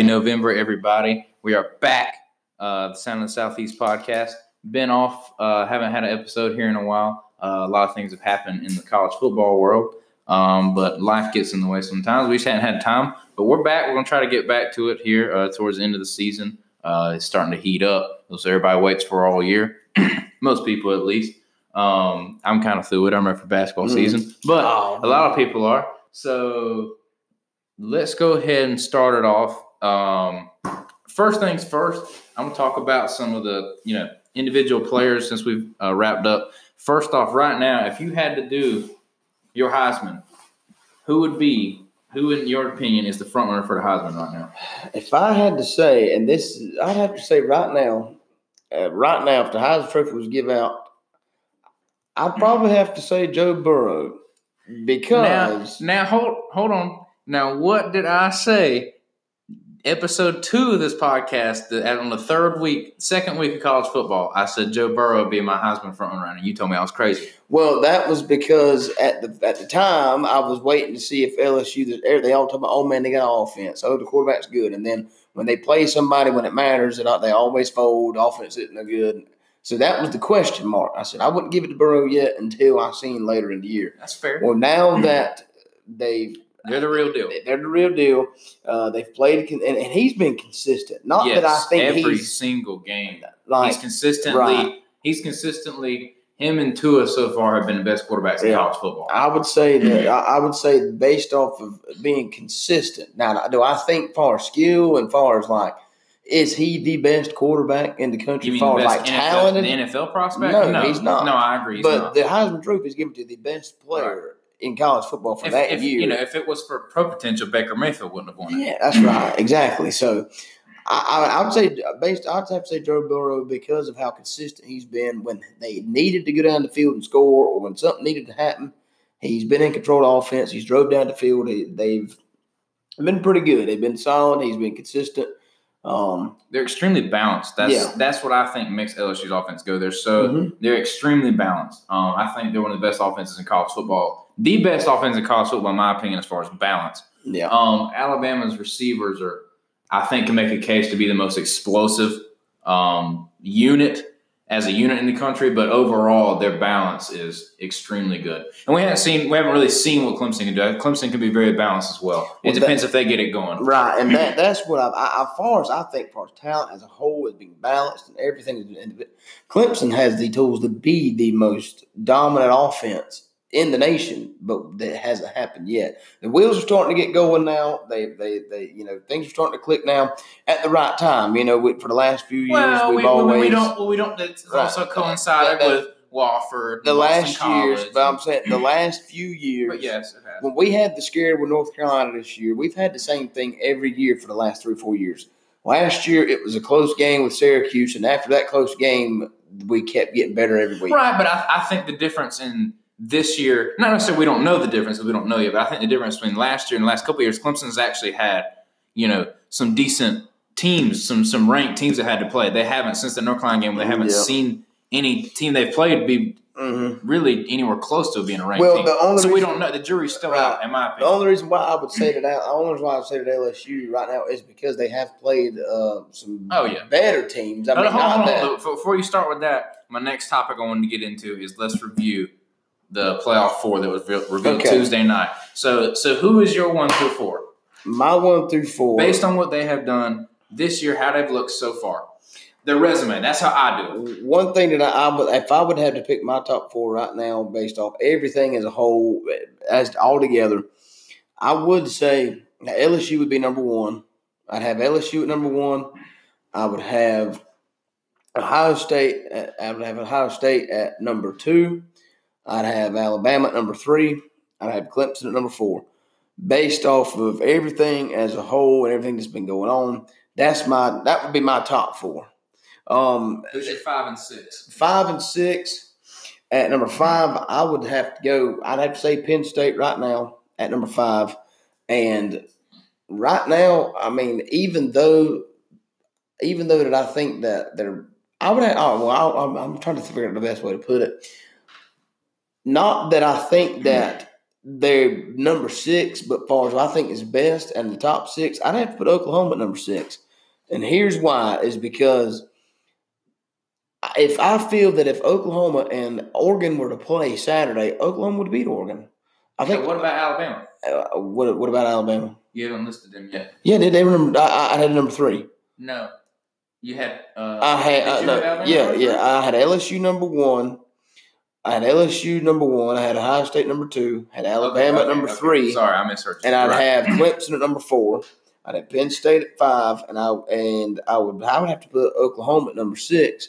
Happy November, everybody. We are back. Uh, the Sound of the Southeast podcast. Been off, uh, haven't had an episode here in a while. Uh, a lot of things have happened in the college football world, um, but life gets in the way sometimes. We just hadn't had time, but we're back. We're going to try to get back to it here uh, towards the end of the season. Uh, it's starting to heat up, so everybody waits for all year. Most people, at least. Um, I'm kind of through it. I'm ready for basketball Mm. season, but Oh, a lot of people are. So let's go ahead and start it off. Um, first things first, I'm gonna talk about some of the you know individual players since we've uh, wrapped up. First off, right now, if you had to do your Heisman, who would be who, in your opinion, is the front runner for the Heisman right now? If I had to say, and this, I'd have to say right now, uh, right now, if the Heisman Trophy was give out, I'd probably have to say Joe Burrow Now, because now hold hold on. Now, what did I say? Episode two of this podcast, the, on the third week, second week of college football, I said Joe Burrow would be my Heisman front runner, and you told me I was crazy. well, that was because at the at the time I was waiting to see if LSU they all talk about, oh man, they got offense, oh the quarterback's good, and then when they play somebody when it matters, they they always fold, offense isn't no good. So that was the question mark. I said I wouldn't give it to Burrow yet until I seen later in the year. That's fair. Well, now that they've They're the real deal. They're the real deal. Uh, they've played, and, and he's been consistent. Not yes, that I think every he's single game. like he's consistently. right. He's consistently. Him and Tua so far have been the best quarterbacks in college football. I would say that I, I would say based off of being consistent. Now, do I think far as skill and far as like is he the best quarterback in the country? You mean far the best like NFL, talented, the NFL prospect? No, he's not. No, I agree. He's but not. the Heisman Trophy is given to the best player in college football for if, that if, year. you know, if it was for pro potential, Baker Mayfield wouldn't have won it. Yeah, that's right. Exactly. So I, I, I would say based I'd have to say Joe Burrow because of how consistent he's been when they needed to go down the field and score or when something needed to happen. He's been in control of offense. He's drove down the field. He, they've been pretty good. They've been solid. He's been consistent. Um, They're extremely balanced. That's Yeah. that's what I think makes LSU's offense go. They're so Mhm. they're extremely balanced. Um, I think they're one of the best offenses in college football. The best offense in college football, in my opinion, as far as balance. yeah. Um, Alabama's receivers are, I think, can make a case to be the most explosive um, unit as a unit in the country. But overall, their balance is extremely good. And we haven't seen, we haven't really seen what Clemson can do. Clemson can be very balanced as well. It Well, that- depends if they get it going. Right, and that that's what I, I, as far as I think, far as talent as a whole is being balanced and everything. is- Clemson has the tools to be the most dominant offense in the nation, but that hasn't happened yet. The wheels are starting to get going now. They, they, they, you know, things are starting to click now at the right time. You know, we, for the last few years, Well, we've we, always we don't. Well, we don't. It's Right. also coincided That- that- with Wofford, the last College, years. But I'm saying the last few years. But yes, it has. When we had the scare with North Carolina this year, we've had the same thing every year for the last three or four years. Last year, it was a close game with Syracuse, and after that close game, we kept getting better every week. Right, but I, I think the difference in this year, not necessarily we don't know the difference because we don't know yet, but I think the difference between last year and the last couple of years, Clemson's actually had, you know, some decent teams, some some ranked teams that had to play. They haven't since the North Carolina game. They haven't Yeah. seen any team they've played be hmm really anywhere close to being a ranked Well, team. the only so we don't know. The jury's still Right. out, in my opinion. The only reason why I would say that, the only reason why I would say that LSU right now is because they have played uh, some Oh, yeah. better teams. I No, mean, no, hold on, hold on, that- hold on. Before- Before you start with that, my next topic I wanted to get into is let's review the playoff four that was revealed Okay. Tuesday night. So, so who is your one through four? My one through four. Based on what they have done this year, how they've looked so far, their resume. That's how I do it. One thing that I, I would, if I would have to pick my top four right now, based off everything as a whole, as all together, I would say LSU would be number one. I'd have LSU at number one. I would have Ohio State. At, I would have Ohio State at number two. I'd have Alabama at number three. I'd have Clemson at number four. Based off of everything as a whole and everything that's been going on, that's my that would be my top four. Um, Who's your five and six? five and six. At number five, I would have to go. I'd have to say Penn State right now at number five. And right now, I mean, even though, even though that I think that they're, I would have. Oh well, I'm, I'm trying to figure out the best way to put it. Not that I think that they're number six, but far as I think is best and the top six, I'd have to put Oklahoma at number six. And here's why is because if I feel that if Oklahoma and Oregon were to play Saturday, Oklahoma would beat Oregon. I think. Okay, what about Alabama? Uh, what What about Alabama? You haven't listed them yet. Yeah, they, they were number. I, I had number three. No, you had. Uh, I had. Uh, no, yeah, yeah. I had LSU number one. I had LSU number one. I had Ohio State number two. Had Alabama Okay, at number okay. three. Sorry, I misheard you. and I'd Right. have Clemson at number four. I'd have Penn State at five, and I and I would I would have to put Oklahoma at number six,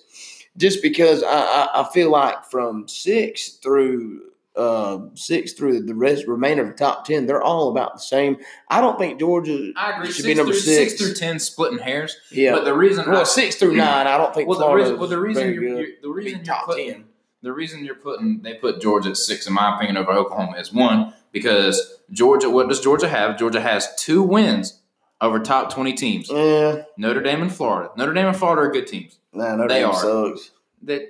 just because I I, I feel like from six through uh six through the rest remainder of the top ten, they're all about the same. I don't think Georgia I agree. should Six be number through, six. through ten, splitting hairs. yeah. But the reason, well, I, six through nine, I don't think. well, the reason, well, the reason you're, you're, the reason you're top putting, ten. The reason you're putting, they put Georgia at six, in my opinion, over Oklahoma is one because Georgia. What does Georgia have? Georgia has two wins over top twenty teams. Yeah, Notre Dame and Florida. Notre Dame and Florida are good teams. nah, Notre They Dame are. sucks. That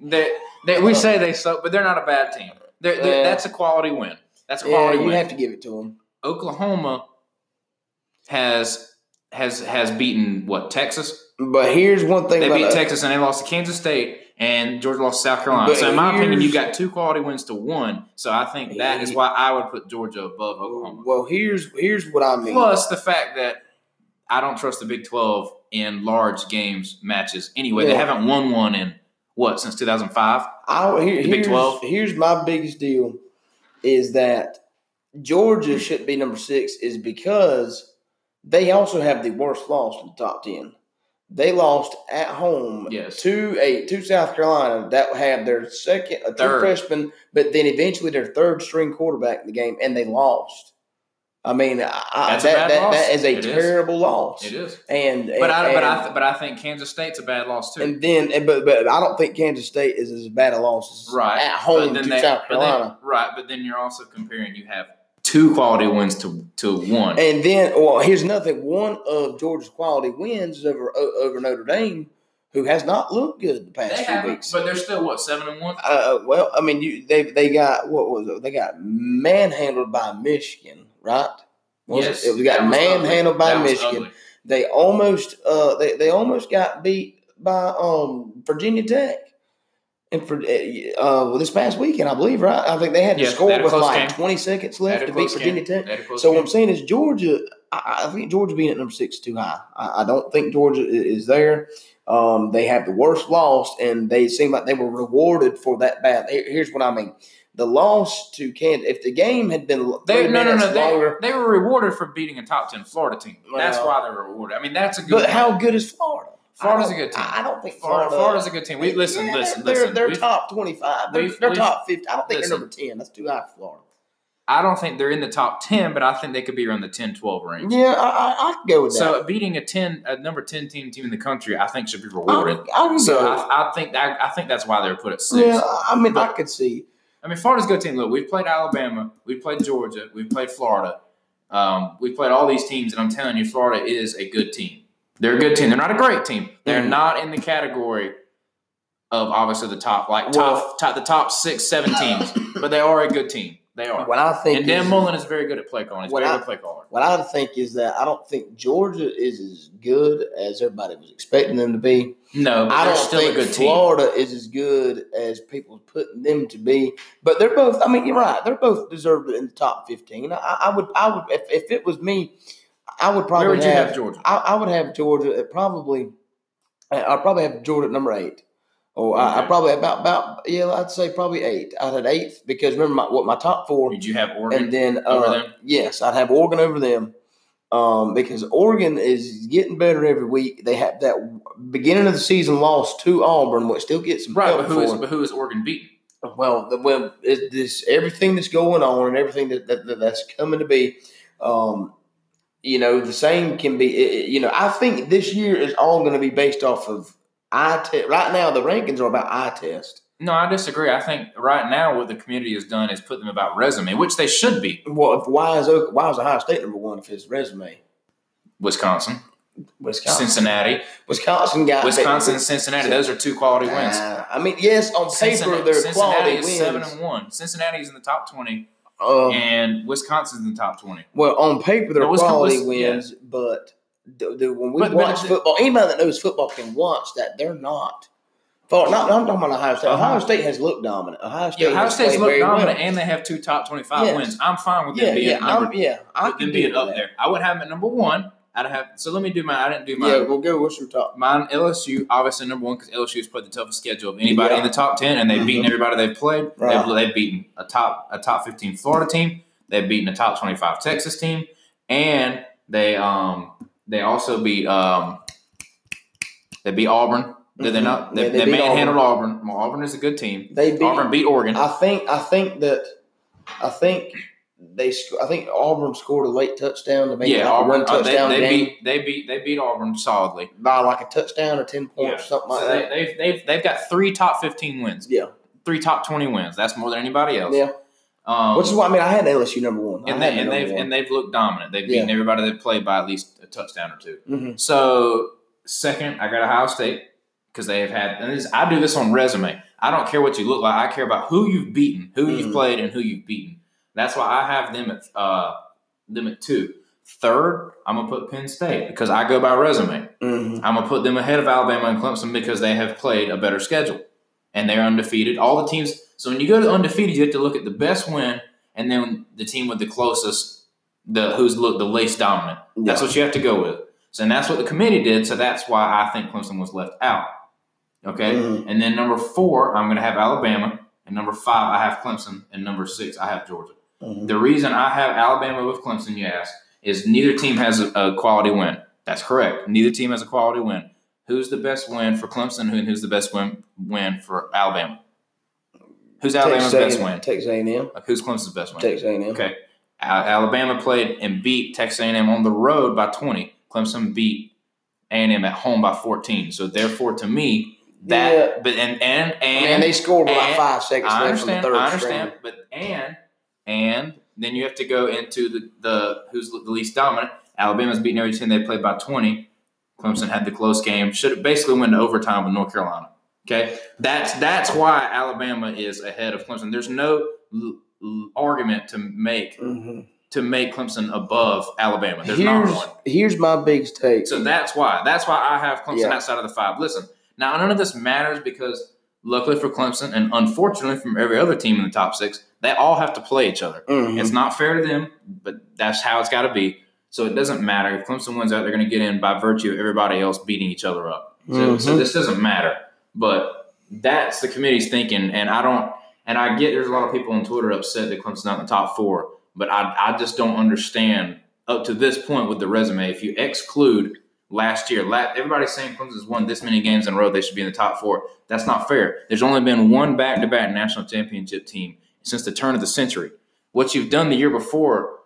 that that we say they suck, but they're not a bad team. They're, they're, Yeah. that's a quality win. That's a Yeah, quality you win. have to give it to them. Oklahoma has has has beaten what Texas. But here's one thing They beat Texas and they lost to Kansas State and Georgia lost South Carolina. But so in my opinion, you got two quality wins to one. So I think that is why I would put Georgia above Oklahoma. Well, here's here's what I mean. Plus the fact that I don't trust the Big Twelve in large games matches anyway. They haven't won one in what since two thousand five. I, here, The Big here's, 12? here's my biggest deal is that Georgia should be number six is because they also have the worst loss in the top ten. They lost at home Yes. to a to South Carolina that have their second a Third. freshman, but then eventually their third string quarterback in the game, and they lost. I mean, I, I- That's a that, that, that is a It is. terrible loss. It is, And but I but I but I think Kansas State's a bad loss too. and then, and, but but I don't think Kansas State is as bad a loss as right at home to they- South but then- Carolina. right, but then you're also comparing. You have two quality wins to to one. And then, well, here's another thing. One of Georgia's quality wins is over over Notre Dame, who has not looked good the past They few weeks. but they're still what seven and one. Uh, well, I mean, you they they got what was it? They got manhandled by Michigan, right? Was yes, it? It got was manhandled ugly. by That Michigan. ugly. They almost uh they, they almost got beat by um Virginia Tech. And for uh, well, this past weekend, I believe, right? I think they had to score with like game. 20 seconds left to beat Virginia game. Tech. They had a close So what. I'm saying is Georgia. I, I think Georgia being at number six is too high. I, I don't think Georgia is there. Um, they have the worst loss, and they seem like they were rewarded for that bad. Here's what I mean: the loss to Kansas. If the game had been They, no, no, no. They, longer, they were rewarded for beating a top ten Florida team. That's Well- why they were rewarded. I mean, that's a good. but how good is Florida? Florida's a good team. I I don't think Florida, Florida. Florida's a good team. We listen, Yeah, listen, they're, listen. They're We've- top twenty-five. They're, they're top fifty. I don't think listen. they're number ten. That's too high for Florida. I don't think they're in the top ten, but I think they could be around the 10-12 range. Yeah, I, I, I can go with that. So beating a ten, a number ten team team in the country, I think should be rewarded. I, I So. I, I think that I think that's why they were put at six. yeah, I mean, I could see. I mean, Florida's a good team. Look, we've played Alabama, we've played Georgia, we've played Florida. Um, we've played all these teams, and I'm telling you, Florida is a good team. They're a good team. They're not a great team. They're Mhm. not in the category of obviously the top, like Well- top, top, the top six, seven teams, but they are a good team. They are. What I think And Dan is- Mullen is very good at play calling. He's What very I- good play caller. What I think is that I don't think Georgia is as good as everybody was expecting them to be. No, but I don't still think a good team. Florida is as good as people putting them to be. But they're both. I mean, you're right. They're both deserved in the top fifteen. I, I would. I would. If, if it was me, I would probably Where would you have, have Georgia? I, I would have Georgia at probably. I- I'd probably have Georgia at number eight. Or I, I Okay. probably about about yeah, I'd say probably eight. I'd have eighth because remember my, what my top four Did you have Oregon? and then over uh, them? yes, I'd have Oregon over them um, because Oregon is getting better every week. They have that beginning of the season loss to Auburn, which still gets some right, but who is but who is Oregon beating? Well, the, well, this everything that's going on and everything that, that, that- that's coming to be. Um, you know, the same can be. You know, I think this year is all going to be based off of eye test. Right now, the rankings are about eye test. No, I disagree. I think right now what the community has done is put them about resume, which they should be. Well, if, why is why is Ohio State number one if his resume? Wisconsin, Wisconsin. Cincinnati, Wisconsin got Wisconsin, and Cincinnati. Those are two quality wins. Uh, I mean, yes, on paper Cincinnati, they're Cincinnati quality is wins. seven and one. Cincinnati is in the top twenty. Uh, and Wisconsin's in the top twenty. well, on paper they're No, quality Wis- yeah. wins, but the, the, when we But- but watch it's- football, anybody that knows football can watch that they're not. For, not, I'm talking about Ohio State. Uh-huh. Ohio State has looked dominant. Ohio State Yeah, Ohio has State's played look very dominant, well. and they have two top twenty-five Yes. wins. I'm fine with them Yeah, being yeah, yeah. I them being up that. there. I would have them at number one. I'd have so. Let me do my. I didn't do my. Yeah, we'll go with your top. Mine LSU obviously number one because LSU has played the toughest schedule of anybody Yeah. in the top ten, and they've beaten Mhm. everybody they've played. Right. They've, they've beaten a top a top fifteen Florida team. They've beaten a top twenty five Texas team, and they um they also beat um they beat Auburn. Did they Mhm. not? They, Yeah, they they, manhandled Auburn. Well, Auburn is a good team. They beat. Auburn beat Oregon. I think. I think that. I think they. sc- I think Auburn scored a late touchdown to make it yeah, like a Auburn. one uh, they, touchdown they game beat they beat they beat Auburn solidly. by like a touchdown or ten points, something like So that. they, they've they've they've got three top fifteen wins. Yeah. three top twenty wins. That's more than anybody else. Yeah, Um, which is why I mean I had LSU number one. And, they, and they've one. and they've looked dominant. They've beaten everybody they've played by at least a touchdown or 2 Mhm. So second, I got Ohio State because they have had. And this, I do this on resume. I don't care what you look like. I care about who you've beaten, who you've Mhm. played, and who you've beaten. That's why I have them at uh, them at two. Third, I'm gonna put Penn State because I go by resume. Mhm. I'm gonna put them ahead of Alabama and Clemson because they have played a better schedule and they're undefeated. All the teams. So when you go to undefeated, you have to look at the best win and then the team with the closest, the who's looked the least dominant. That's what you have to go with. So and that's what the committee did. So that's why I think Clemson was left out. Okay, Mhm. and then number four, I'm gonna have Alabama, and number five, I have Clemson, and number six, I have Georgia. Mhm. The reason I have Alabama with Clemson, you ask, is neither team has a, a quality win. That's correct. Neither team has a quality win. Who's the best win for Clemson? and who's the best win win for Alabama? Who's Alabama's Texas best win? Texas A&M. Like, who's Clemson's best win? Texas A&M. Okay. Al- Alabama played and beat Texas A&M on the road by 20. Clemson beat A&M at home by 14. So therefore, to me, that Yeah. but and and and they scored and- five seconds I left from the third I understand. But and and then you have to go into the, the who's the least dominant. Alabama's beating every team they played by twenty. Clemson had the close game. Should have basically went to overtime with North Carolina. Okay, that's that's why Alabama is ahead of Clemson. There's no l- l- argument to make Mhm. to make Clemson above Alabama. There's not Here's, one. here's my big take. So that's why. That's why I have Clemson Yeah. outside of the five. Listen, now none of this matters because luckily for Clemson and unfortunately from every other team in the top six, they all have to play each other. Mhm. It's not fair to them, but that's how it's got to be. So it doesn't matter if Clemson wins out; they're going to get in by virtue of everybody else beating each other up. So, so Mhm. this doesn't matter. But that's the committee's thinking, and I don't. And I get there's a lot of people on Twitter upset that Clemson's not in the top four, but I I just don't understand up to this point with the resume. If you exclude last year, everybody's saying Clemson's won this many games in a row, they should be in the top four. That's not fair. There's only been one back-to-back national championship team since the turn of the century. What you've done the year before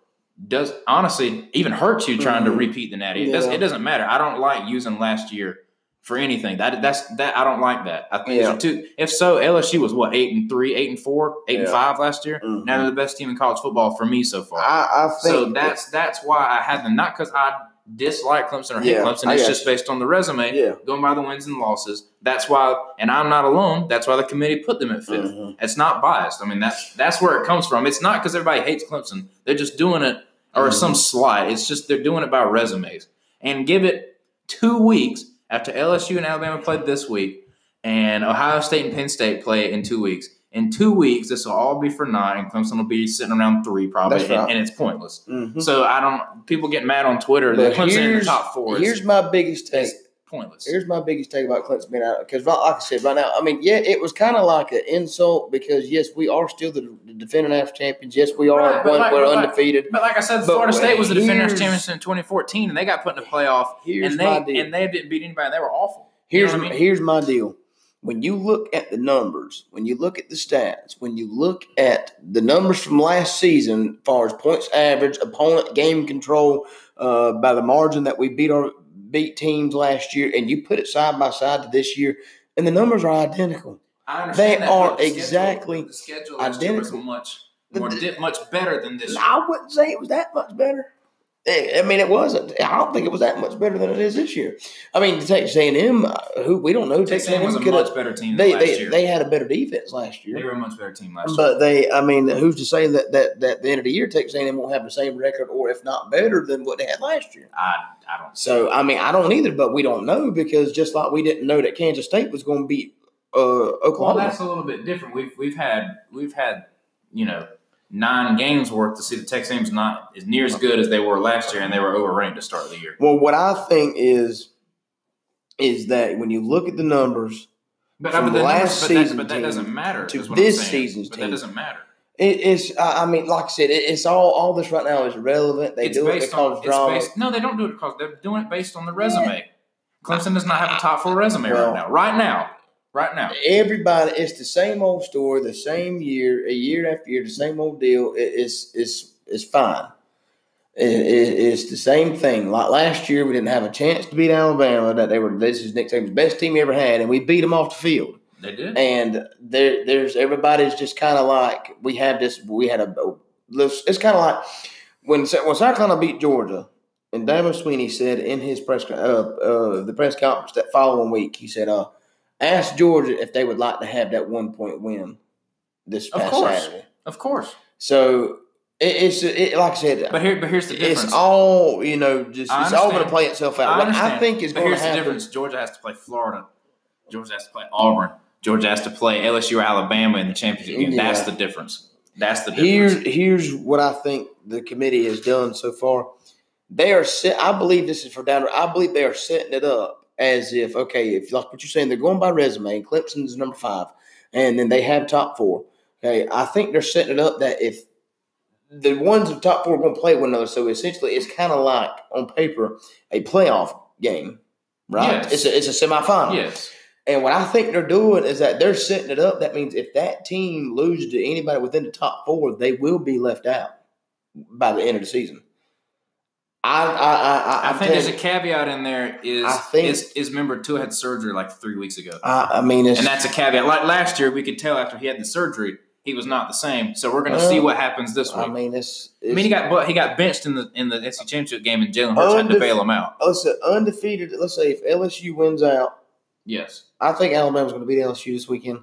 does honestly even hurt you trying to Mhm. repeat the natty. It, Yeah. it doesn't matter. I don't like using last year for anything. That that's that I don't like that. I think Yeah. two. If so, LSU was what eight and three, eight and four, eight and five last year. Mhm. Now they're the best team in college football for me so far. I, I think so that's that's why I had them. Not because I dislike Clemson or hate Yeah, Clemson. It's just based on the resume, yeah. going by the wins and losses. That's why, and I'm not alone. That's why the committee put them at 5th Mhm. It's not biased. I mean, that's that's where it comes from. It's not because everybody hates Clemson. They're just doing it, or Mhm. some slight. It's just they're doing it by resumes. And give it two weeks after LSU and Alabama played this week, and Ohio State and Penn State play in two weeks. In two weeks, this will all be for nine, and Clemson will be sitting around three probably, That's and, and it's pointless. Mhm. So I don't. People get mad on Twitter that Clemson in the here's- top four is, Here's my biggest take. is pointless. Here's my biggest take about Clemson being out because, like I said, right now, I mean, yeah, it was kind of like an insult because yes, we are still the, the defending national champions. Yes, we are Right, one, like- we're but like- undefeated. But like I said, But Florida State was the defending here's- champions in 2014, and they got put in the playoff, Here's and my they deal. and they didn't beat anybody. They were awful. You know Here's I mean? here's my deal. When you look at the numbers, when you look at the stats, when you look at the numbers from last season, as far as points average, opponent game control, uh, by the margin that we beat our beat teams last year, and you put it side by side to this year, and the numbers are identical. I understand They that, are the schedule- exactly the schedule year was identical. much more the- much better than this. year. I wouldn't say it was that much better. I mean, it wasn't. I don't think it was that much better than it is this year. I mean, Texas A&M, uh, who we don't know, Texas Texas A&M was A&M a much better team than They they, year. they had a better defense last year. They were a much better team last year. but they. I mean, who's to say that that that at the end of the year Texas A&M won't have the same record, or if not better than what they had last year? I I don't. So I mean, I don't either, but we don't know because just like we didn't know that Kansas State was going to beat uh, Well, that's a little bit different. We've we've had we've had you know nine games worth to see the Texas A&M's not as near as good as they were last year, and they were overranked to start the year. Well, what I think is is that when you look at the numbers, But, uh, From but, the last numbers- but, that, season but that doesn't matter. to this season's but team. that doesn't matter. it, it's I mean, like I said, it, it's all all this right now is relevant. They it's do it based because on drama. it's based. No, they don't do it because they're doing it based on the resume. Clemson does not have a top four resume Well- right now. Right now. Right now. Everybody, it's the same old story, the same year, a year after year, the same old deal. It, it's it's it's fine. It, it, it's the same thing. Like last year, we didn't have a chance to beat Alabama. That they were this is Nick Saban's best team he ever had, and we beat them off the field. They did. and there there's everybody's just kind of like we have this we had a it's kind of like when when South Carolina beat Georgia and Dabo Swinney said in his press uh, uh, the press conference that following week he said uh ask Georgia if they would like to have that one point win this Of past course. Saturday Of course. so it, it's it, like I said But here but here's the difference. it's all you know just it's all going to play itself out I I think is going to here's the difference. Georgia has to play Florida. Georgia has to play Auburn. Georgia has to play LSU or Alabama in the championship game. Yeah. That's the difference. That's the Here's difference. here's what I think the committee has done so far. They are set. I believe this is for down. I believe they are setting it up as if okay, if like what you're saying, they're going by resume. and Clemson's number five, and then they have top four. Okay, I think they're setting it up that if the ones of top four are going to play one another, so essentially it's kind of like on paper a playoff game, right? Yes. It's a, it's a semifinal. Yes. And what I think they're doing is that they're setting it up. That means if that team loses to anybody within the top four, they will be left out by the end of the season. I I I, I, I think there's a caveat in there is I think- is, is remember Tua had surgery like three weeks ago. I, I mean, it's And that's a caveat. Like last year, we could tell after he had the surgery, he was not the same. So we're going to Well, see what happens this week. I mean, it's. I mean, he got but he got benched in the in the SEC championship game, and Jalen Hurts had to bail him out. Listen, undefeated. Let's say if LSU wins out, Yes, I think Alabama's going to beat LSU this weekend.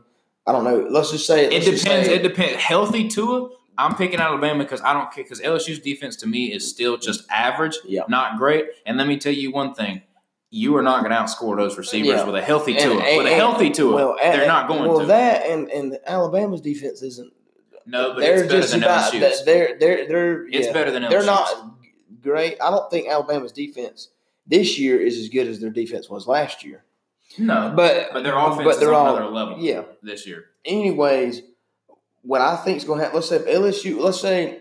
I don't know. Let's just say it let's depends. say- It depends. Healthy Tua, I'm picking Alabama because I don't care because LSU's defense to me is still just average, Yeah. not great. And let me tell you one thing. You are not going to outscore those receivers Yeah. with a healthy And- Tua. and- with a healthy Tua, well, they're and- not going to well, to. that and and Alabama's defense isn't. no, but they're it's better just than about. LSU's. They're they're they're. It's yeah. better than LSU's. They're not great. I don't think Alabama's defense this year is as good as their defense was last year. No, But but their offense but is they're on all- another level. yeah. this year. Anyways, what I think is going to happen. Let's say if LSU, let's say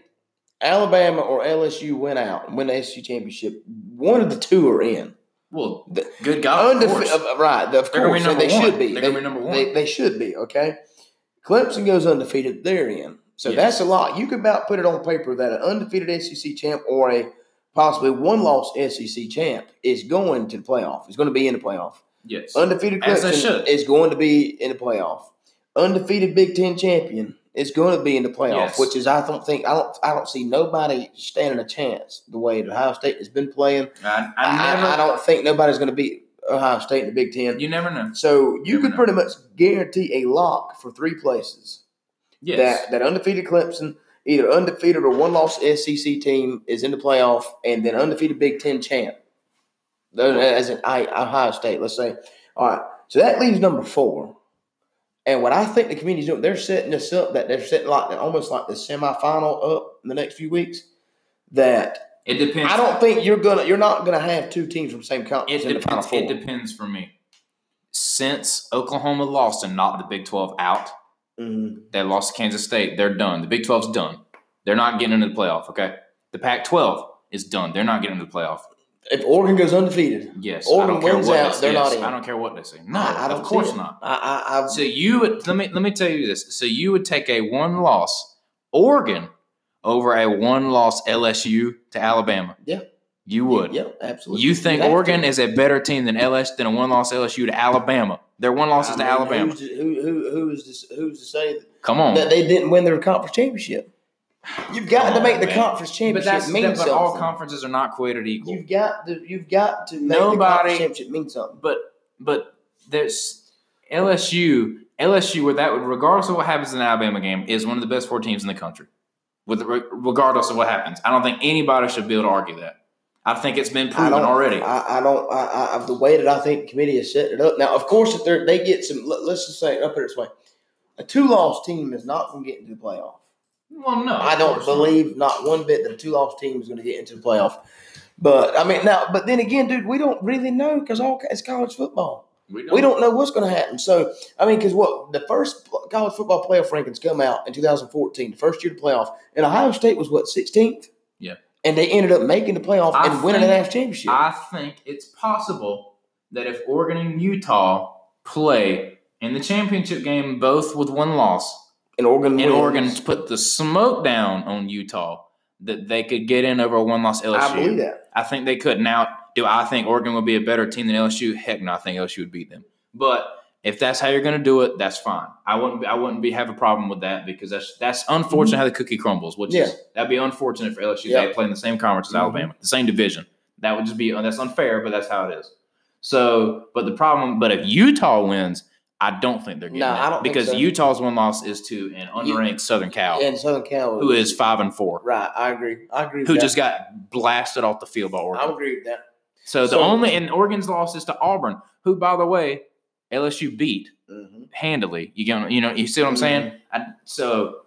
Alabama or LSU win out, win the SEC championship. One of the two are in. Well, The- good God, Undefe- right? Of They're course, they one. should be. They're they, be number one. They, they should be. Okay. Clemson goes undefeated. They're in. So Yes. that's a lot. You could about put it on paper that an undefeated SEC champ or a possibly one loss SEC champ is going to the playoff. Is going to be in the playoff. yes. Undefeated Clemson is going to be in the playoff. Undefeated Big Ten champion is going to be in the playoff, Yes. which is I don't think I don't I don't see nobody standing a chance the way that Ohio State has been playing. I, I, I never. I, don't think nobody's going to beat Ohio State in the Big Ten. you never know. So you Never could know. pretty much guarantee a lock for three places. Yes. That that undefeated Clemson, either undefeated or one loss SEC team is in the playoff, and then undefeated Big Ten champ. As in I- Ohio State, let's say. All right. So that leaves number four. And what I think the community's doing, they're setting this up that they're setting like almost like the semifinal up in the next few weeks. That it depends. I don't think you're gonna you're not gonna have two teams from the same conference It in the final depends. It depends for me. Since Oklahoma lost and knocked the Big Twelve out, Mhm. they lost to Kansas State. They're done. The Big 12's done. They're not getting into the playoff. Okay. The Pac-12 is done. They're not getting into the playoff. If Oregon goes undefeated, Yes. Oregon I don't care wins out, they they're yes, not in. I don't care what they say. No, I, I of course not. I, I, I So you would let me let me tell you this. So you would take a one loss Oregon over a one loss LSU to Alabama. Yeah. You would. Yeah, absolutely. You think Oregon is a better team than LS than a one loss LSU to Alabama? Their one loss is I to mean, Alabama. Who's to, who, who, who's to, who's to say Come on. that they didn't win their conference championship? You've got Come to make on, the man. conference But championship that's mean that, but something. all conferences are not created equal. You've got to. You've got to make the Nobody- conference championship mean something. but but there's LSU. LSU, with that, regardless of what happens in the Alabama game, is one of the best four teams in the country. With regardless of what happens, I don't think anybody should be able to argue that. I think it's been I proven don't already. I, I don't. I, I, the way that I think the committee has set it up now, of course, if they they get some, let, us just say, I'll put it this way: a two-loss team is not going to get into the playoff. Well, no, I don't course not. believe not one bit that a two-loss team is going to get into the playoff. But I mean, now, but then again, dude, we don't really know because all it's college football. We We don't know what's going to happen. So, I mean, because what the first college football playoff rankings come out in 2014, the first year of the playoff, and Ohio State was what 16th. Yeah. and they ended up making the playoff I and winning the think- national championship. I think it's possible that if Oregon and Utah play in the championship game, both with one loss, and Oregon, and wins. Oregon put the smoke down on Utah, that they could get in over a one loss LSU. I believe that. I think they could. Now, do I think Oregon would be a better team than LSU? Heck no, I think LSU would beat them. But if that's how you're going to do it, that's fine. I wouldn't. Be, I wouldn't be have a problem with that because that's that's unfortunate how the cookie crumbles. Which Yeah. is that'd be unfortunate for LSU. Yeah. They play in the same conference as Mhm. Alabama, the same division. That would just be that's unfair, but that's how it is. So, but the problem, but if Utah wins, I don't think they're getting No, it I don't think because so. Utah's one loss is to an unranked Southern Cal, And Southern Cal, who is five and four, right. I agree. I agree. With who that. just got blasted off the field by Oregon. I agree with that. So the So- only and Oregon's loss is to Auburn, who by the way LSU beat hmm handily. You get you know you see what I'm saying? I, so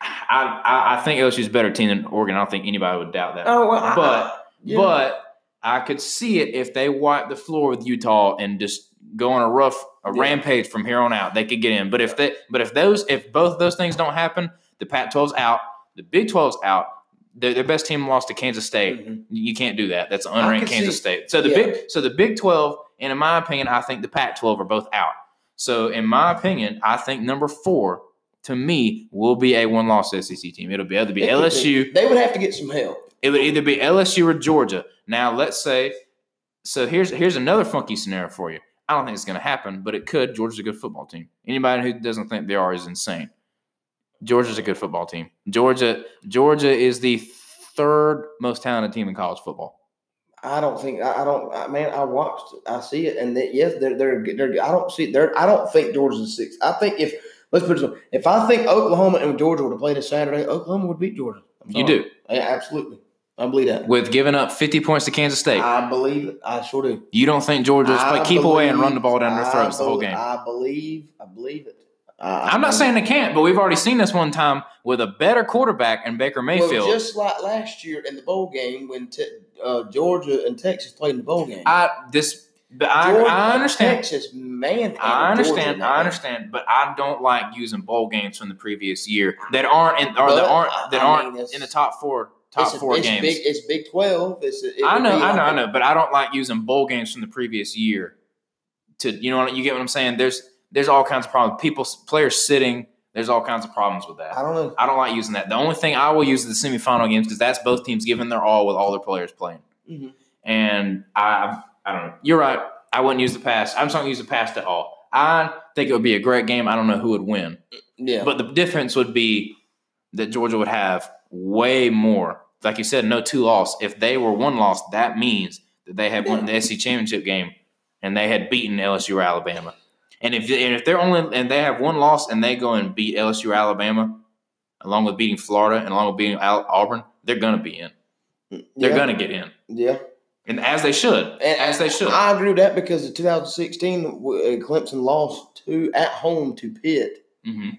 I, I I think LSU's a better team than Oregon. I don't think anybody would doubt that. Oh well, But- I- yeah. But I could see it if they wipe the floor with Utah and just go on a rough a Yeah. rampage from here on out. They could get in. But if they but if those if both those things don't happen, the Pac-12's out, the Big 12's out. Their, their best team lost to Kansas State. Mhm. You can't do that. That's an unranked Kansas see- State. So the yeah. big so the Big Twelve, and in my opinion, I think the Pac twelve are both out. So in my opinion, I think number four to me will be a one loss SEC team. It'll be either be It LSU. They would have to get some help. It would either be LSU or Georgia. Now let's say so here's here's another funky scenario for you. I don't think it's gonna happen, but it could. Georgia's a good football team. Anybody who doesn't think they are is insane. Georgia's a good football team. Georgia Georgia is the third most talented team in college football. I don't think I, I don't. I, man, I watched. I see it, and they, yes, they're, they're they're. I don't see. They're. I don't think Georgia's six. I think if let's put it this way, if I think Oklahoma and Georgia were to play this Saturday, Oklahoma would beat Georgia. I'm You sorry. do. Yeah, absolutely. I believe that. With giving up 50 points to Kansas State. I believe it. I sure do. You don't think Georgia's play keep away and run the ball down their throats the whole game? I believe. I believe it. I, I'm not saying they can't, but we've already seen this one time with a better quarterback and Baker Mayfield. Well, just like last year in the bowl game when te- uh, Georgia and Texas played in the bowl game. I this I, Georgia- I understand. Texas, man. I understand. I understand, but I don't like using bowl games from the previous year that aren't in, or that aren't that I aren't in the top four top it's four it's games. Big, it's Big Twelve. It's, it I know, I know, like I know, but I don't like using bowl games from the previous year. To you know, what you get what I'm saying? There's there's all kinds of problems. People, players sitting. There's all kinds of problems with that. I don't know. I don't like using that. The only thing I will use is the semifinal games because that's both teams giving their all with all their players playing. Mhm. And I, I don't know. You're right. I wouldn't use the pass. I'm just not going to use the pass at all. I think it would be a great game. I don't know who would win, Yeah, but the difference would be that Georgia would have way more. Like you said, no two loss. If they were one loss, that means that they had won the SEC championship game and they had beaten LSU or Alabama. And if and if they're only and they have one loss and they go and beat LSU or Alabama, along with beating Florida and along with beating Al- Auburn, they're gonna be in. They're yeah. gonna get in, Yeah, and as they should, and as they should. I agree with that because in 2016, uh, Clemson lost to at home to Pitt, hmm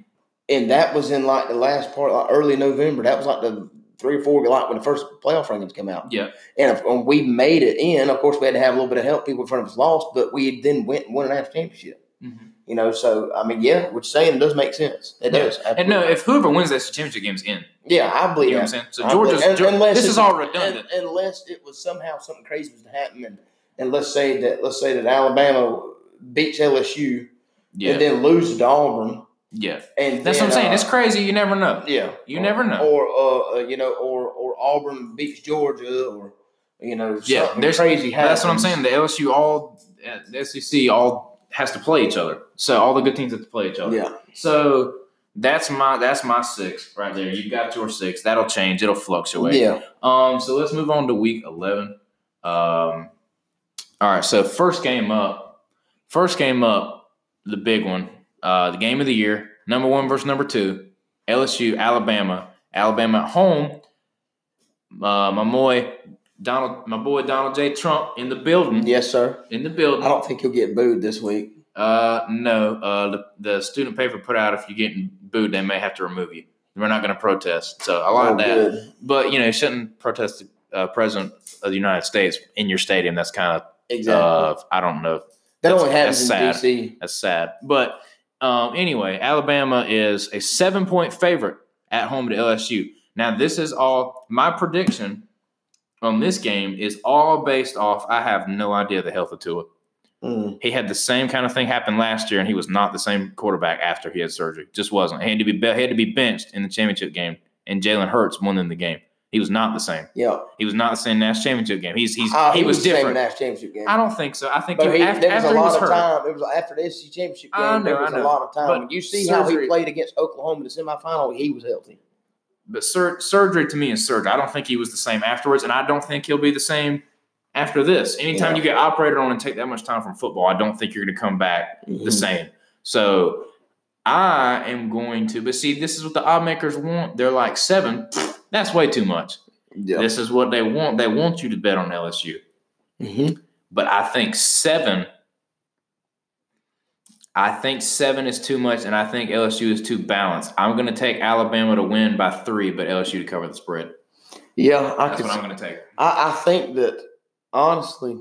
and that was in like the last part, like early November. That was like the three or four, like when the first playoff rankings came out. Yeah, And if when we made it in, of course, we had to have a little bit of help. People in front of us lost, but we then went and won a national championship. Mhm. You know, so I mean, yeah, what you're saying does make sense. It Yeah. does. and no, if whoever wins that championship game's in, yeah, I believe you know what I'm saying. So I Georgia's believe- Geor- unless this is all un- redundant. unless it was somehow something crazy was to happen, and, and let's say that let's say that Alabama beats LSU Yeah, and then loses to Auburn, yeah. and That's then, what I'm saying. uh, It's crazy. You never know. yeah, You or, never know. or uh, uh, you know, or or Auburn beats Georgia, or you know, Yeah, there's- crazy happens. That's what I'm saying. The LSU all, the SEC all has to play each other. So all the good teams have to play each other. Yeah, So That's my that's my six right there. You got your six. That'll change. It'll fluctuate. Yeah. Um. So let's move on to week eleven. Um. All right. So first game up. First game up. The big one. Uh. The game of the year. Number one versus number two. LSU, Alabama. Alabama at home. Uh, my boy Donald, my boy Donald J. Trump in the building. Yes, sir. In the building. I don't think he'll get booed this week. Uh, no. Uh, the, the student paper put out if you're getting booed, they may have to remove you. We're not going to protest. So I like Oh, that. good. But you know, you shouldn't protest the uh, president of the United States in your stadium. That's kind of Exactly. uh, I don't know. that that's- only happens in sad. DC. That's sad. But um, anyway, Alabama is a seven point favorite at home to LSU. Now, this is all my prediction on this game is all based off. I have no idea the health of Tua. Mm. He had the same kind of thing happen last year, and he was not the same quarterback after he had surgery. Just wasn't. He had to be he had to be benched in the championship game, and Jalen Hurts won in the game. He was not the same. Yeah. He was not the same national championship game. He's he's Ah, he, was, the same different. national championship game. I don't think so. I think But he, he, after, there was after a lot was of hurt, time. It was after the SEC championship game. Know, there was a lot of time. But you see how he played against Oklahoma in the semifinal, he was healthy. but sur- surgery to me is surgery. I don't think he was the same afterwards, and I don't think he'll be the same after this. Anytime Yeah. you get operated on and take that much time from football, I don't think you're going to come back Mm-hmm. the same. So I am going to, but see, this is what the odd makers want. They're like seven. That's way too much. Yeah. This is what they want. They want you to bet on LSU. Mhm. But I think seven. I think seven is too much, and I think LSU is too balanced. I'm going to take Alabama to win by three, but LSU to cover the spread. Yeah, I That's could. what I'm going to take. I, I think that honestly,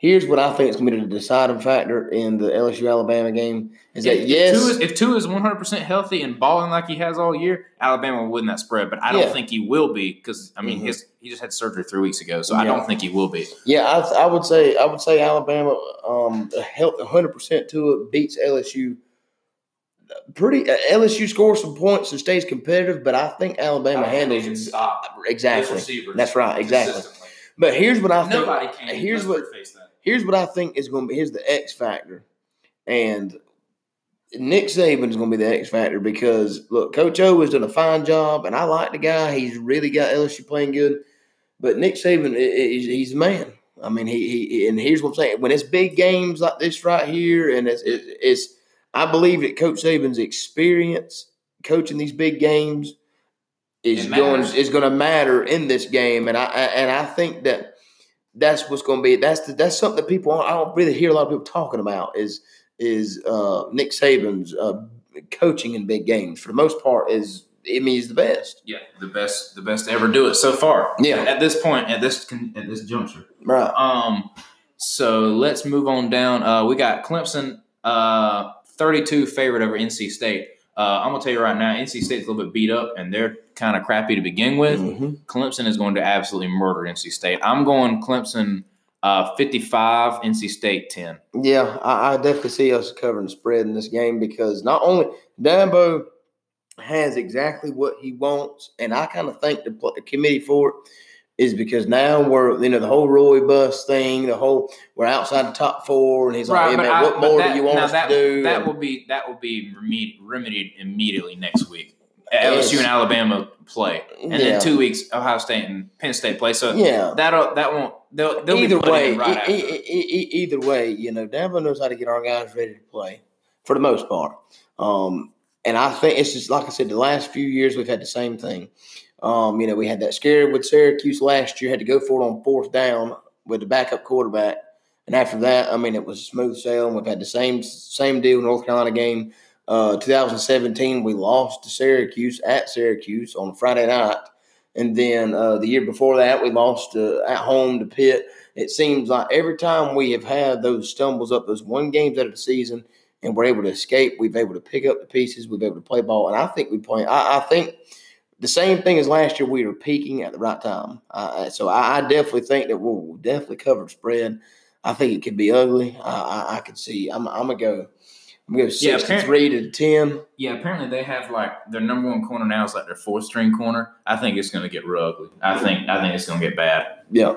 here's what I think is going to be the deciding factor in the LSU Alabama game is that if, yes, if Tua is, if Tua is 100 percent healthy and balling like he has all year, Alabama will win that spread. But I don't Yeah. think he will be because I mean Mhm. his he just had surgery three weeks ago, so I don't think he will be. yeah, I, I would say I would say Alabama um help 100 percent to it beats LSU. Pretty uh, LSU scores some points and stays competitive, but I think Alabama handles it stop exactly. That's right, exactly. But here's what I think. Nobody can. here's what- face that. Here's what I think is going to be. Here's the X factor, and Nick Saban is going to be the X factor because look, Coach O has done a fine job, and I like the guy. He's really got LSU playing good, but Nick Saban, i- i- he's, the man. I mean, he, he and here's what I'm saying: when it's big games like this right here, and it's it's, it's I believe that Coach Saban's experience coaching these big games is going is going to matter in this game, and I and I think that that's what's going to be. That's the, that's something that people I don't really hear a lot of people talking about is is uh, Nick Saban's uh, coaching in big games. For the most part, is I mean he's the best. Yeah, the best, the best to ever do it so far. Yeah. At this point, at this at this juncture. Right. Um, so let's move on down. Uh, we got Clemson, uh, 32 favorite over NC State. Uh, I'm gonna tell you right now, NC State's a little bit beat up, and they're kind of crappy to begin with. Mhm. Clemson is going to absolutely murder NC State. I'm going Clemson, uh, 55, NC State 10. Yeah, I, I definitely see us covering the spread in this game because not only Dabo has exactly what he wants, and I kind of think the, the committee for it is because now we're you know the whole Roy bus thing, the whole we're outside the top four, and he's like, hey, man, I- what more that- do you want us that, to do? That And- will be that will be remed- remedied immediately next week. LSU and Alabama play, and Yeah. then two weeks Ohio State and Penn State play. So yeah. that'll that won't they'll, they'll either way, right after. e- e- e- either way, you know, Dabo knows how to get our guys ready to play for the most part. Um, and I think it's just like I said, the last few years we've had the same thing. Um, you know, we had that scare with Syracuse last year, had to go for it on fourth down with the backup quarterback. And after that, I mean, it was a smooth sailing. We've had the same same deal North Carolina game. Uh, 2017, we lost to Syracuse at Syracuse on Friday night. And then uh, the year before that, we lost uh, at home to Pitt. It seems like every time we have had those stumbles up, those one games out of the season, and we're able to escape, we've able to pick up the pieces, we've able to play ball, and I think we play. I, I think the same thing as last year. We were peaking at the right time, uh, so I, I definitely think that we'll, definitely cover spread. I think it could be ugly. I, I, I could see. I'm, I'm gonna go. I'm gonna go Yeah, sixty-three to ten. Yeah, apparently they have like their number one corner now is like their fourth string corner. I think it's going to get real ugly. I think I think it's going to get bad. Yeah.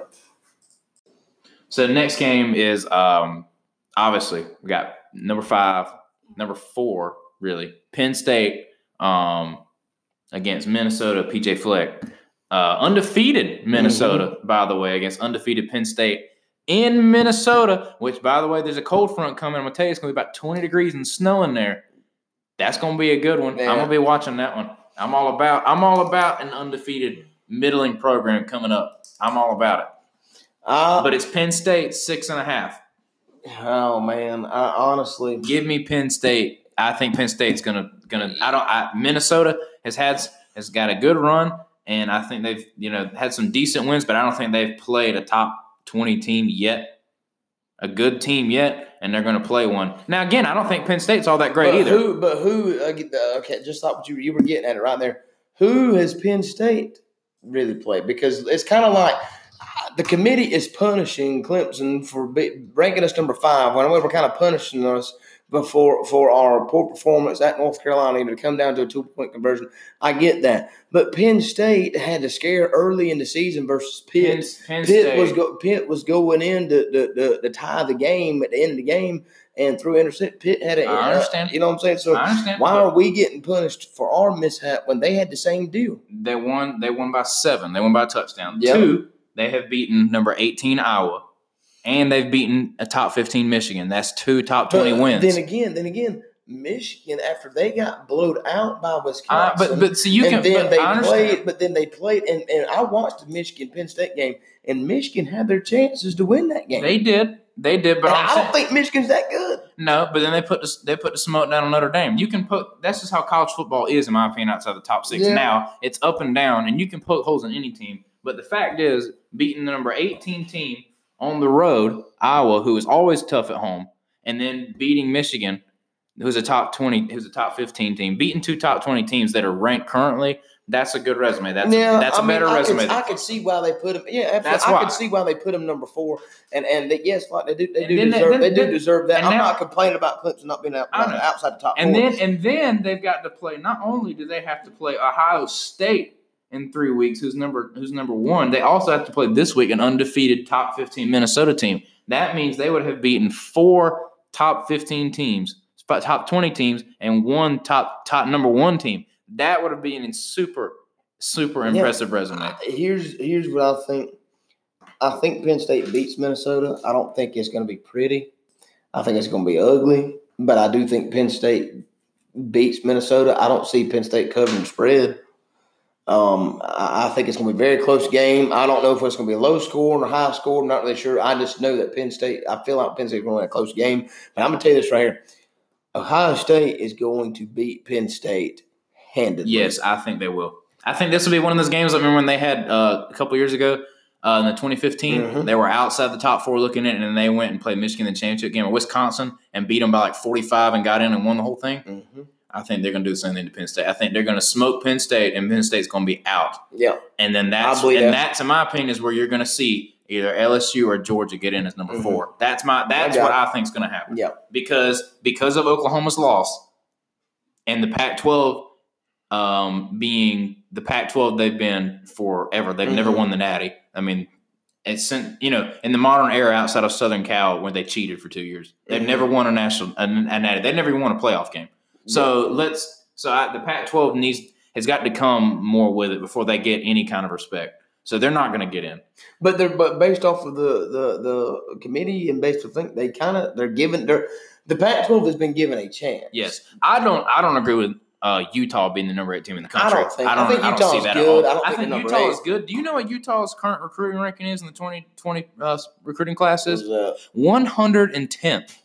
So the next game is um obviously we got number five, number four, really Penn State. um, against Minnesota. PJ Fleck, uh, undefeated Minnesota, by the way, against undefeated Penn State in Minnesota. Which, by the way, there's a cold front coming. I'm gonna tell you, it's gonna be about 20 degrees and snow in there. That's gonna be a good one. I'm gonna be watching that one. I'm all about. I'm all about an undefeated middling program coming up. I'm all about it. Uh, But it's Penn State six and a half. oh man, I honestly, Give me Penn State. I think Penn State's gonna gonna. I don't. I, Minnesota has had has got a good run, and I think they've you know had some decent wins, but I don't think they've played a top twenty team yet, a good team yet, and they're gonna play one. Now again, I don't think Penn State's all that great but either. Who, but who? Uh, okay, just thought what you you were getting at it right there. Who has Penn State really played? Because it's kind of like uh, the committee is punishing Clemson for be, ranking us number five. When we were kind of punishing us before for our poor performance at North Carolina to come down to a two point conversion. I get that, but Penn State had to scare early in the season versus Pitt. Penn, Penn Pitt State was go, Pitt was going in to, to, to, to tie the game at the end of the game, and through intercept, Pitt had a. I uh, understand. you know what I'm saying? So I understand. why are we getting punished for our mishap when they had the same deal? they won? They won by seven. They won by a touchdown. Yep. Two, they have beaten number eighteen Iowa, and they've beaten a top fifteen Michigan. That's two top twenty But wins. Then again, then again, Michigan after they got blowed out by Uh, Wisconsin. but but so you and can. then but they played, but then they played, and, and I watched the Michigan Penn State game, and Michigan had their chances to win that game. They did. They did. But I don't think Michigan's that good. no. But then they put the, they put the smoke down on Notre Dame. You can put. That's just how college football is, in my opinion. Outside the top six, Yeah. now it's up and down, and you can poke holes in any team. But the fact is, beating the number eighteen team on the road, Iowa, who is always tough at home, and then beating Michigan, who's a top twenty, who's a top fifteen team, beating two top twenty teams that are ranked currently. That's a good resume. That's Yeah, a, that's a I mean, better I resume. Could, I could see why they put him. Yeah, absolutely. That's I why. could see why they put him number four. And and they, yes, like they do, they And do then they- deserve. then- they do then- deserve that. I'm now- not complaining about Clemson not being out, outside the top And four. then and then they've got to play. Not only do they have to play Ohio State in three weeks, who's number who's number one, they also have to play this week an undefeated top fifteen Minnesota team. That means they would have beaten four top fifteen teams, top twenty teams, and one top top number one team. That would have been a super super impressive resume. Uh, here's here's what I think. I think Penn State beats Minnesota. I don't think it's going to be pretty. I think it's going to be ugly. But I do think Penn State beats Minnesota. I don't see Penn State covering spread. Um, I, think it's going to be a very close game. I don't know if it's going to be a low score or a high score. I'm not really sure. I just know that Penn State. I feel like Penn State's going to win a close game. But I'm going to tell you this right here: Ohio State is going to beat Penn State handedly. Yes, I think they will. I think this will be one of those games. I remember when they had uh, a couple years ago uh, in the 2015. Mhm. They were outside the top four looking at it, and then they went and played Michigan in the championship game of Wisconsin and beat them by like 45 and got in and won the whole thing. hmm I think they're going to do the same thing to Penn State. I think they're going to smoke Penn State, and Penn State's going to be out. Yeah. And then that's and that. that's in my opinion is where you're going to see either LSU or Georgia get in as number Mhm. four. That's my that's got what it. I think is going to happen Yeah. because because of Oklahoma's loss and the Pac-12 um, being the Pac-12 they've been forever. They've never Mhm. won the Natty. I mean, it's you know in the modern era outside of Southern Cal where they cheated for two years. They've Mhm. never won a national a, a Natty. They never even won a playoff game. So let's so I, the Pac-12 needs has got to come more with it before they get any kind of respect. So they're not going to get in. But they're but based off of the the, the committee and based off think they kind of they're given they're the Pac-12 has been given a chance. Yes, I don't. I don't agree with uh, Utah being the number eight team in the I country. don't think- I don't, I think I don't see that good. at all. I don't think think Utah eight. is good. Do you know what Utah's current recruiting ranking is in the 2020 uh, recruiting class Is, is? uh, 110th.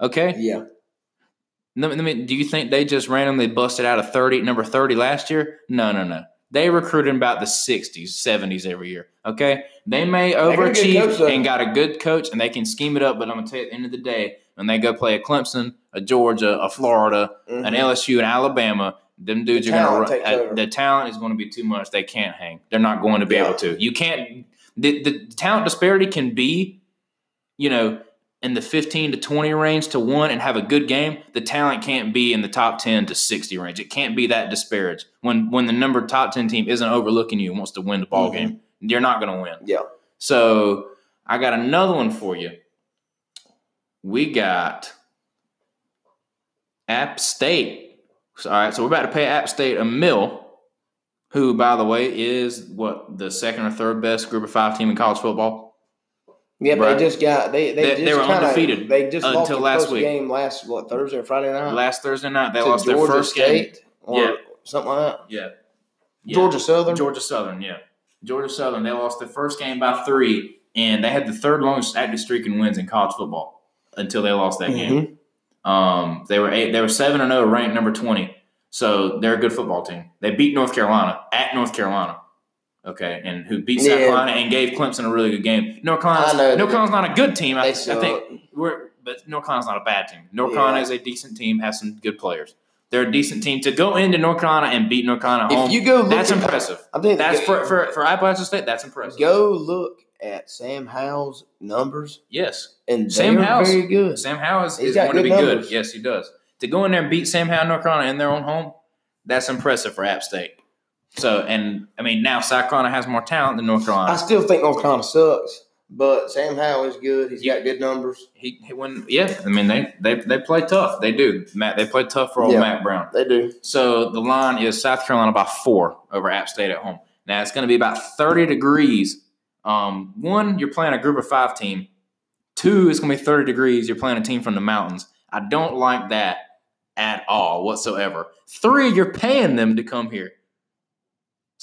Okay. yeah. Let me, let me- do you think they just randomly busted out a 30 number 30 last year? No, no, no. They recruit in about the 60s, 70s every year. Okay. They may got a good overachieve coach, and got a good coach and they can scheme it up. But I'm going to tell you at the end of the day, when they go play a Clemson, a Georgia, a Florida, an Mhm. LSU and Alabama, them dudes The are gonna run. The talent is going to be too much. They can't hang. They're not going to be Yeah. able to. You can't. The, the talent disparity can be, you know, in the 15 to 20 range to one and have a good game. The talent can't be in the top 10 to 60 range. It can't be that disparage. When when the number top 10 team isn't overlooking you and wants to win the ball Mhm. game, you're not going to win. Yeah. So I got another one for you. We got App State all right, so we're about to pay App State a mill, who, by the way, is what the second or third best Group of Five team in college football. Yeah, but Right. they just got they they, They- just they were kinda- undefeated They just lost until the last first week. game last what Thursday or Friday night. Last Thursday night, they to lost their Georgia first game. State or Yeah. something like that. Yeah. Yeah. Georgia Southern. Georgia Southern, yeah. Georgia Southern, they lost their first game by three, and they had the third longest active streak in wins in college football until they lost that game. Mhm. Um, they were eight, they were seven and zero, ranked number twenty. So they're a good football team. They beat North Carolina at North Carolina. Okay, and who beat South Yeah. Carolina and gave Clemson a really good game. North Carolina's. North Carolina's not a good team. I, I think we're, but North Carolina's not a bad team. North Yeah. Carolina is a decent team, has some good players. They're a decent team to go into North Carolina and beat North Carolina home. If you go that's at, impressive. I think That's go, for, for for Appalachian State. That's impressive. go look at Sam Howell's numbers, Yes, and Sam Howell's- very good. Sam Howell is, is going to be good good. Yes, he does. To go in there and beat Sam Howell, North Carolina in their own home, that's impressive for App State. So, and I mean, now South Carolina has more talent than North Carolina. I still think North Carolina sucks, but Sam Howell is good. He's Yeah. got good numbers. He, he when yeah, I mean they they they play tough. They do. Mack, they play tough for old Yeah. Mack Brown. They do. So the line is South Carolina by four over App State at home. Now it's going to be about 30 degrees. Um, one, you're playing a group of five team. Two, it's going to be 30 degrees. You're playing a team from the mountains. I don't like that at all whatsoever. Three, you're paying them to come here.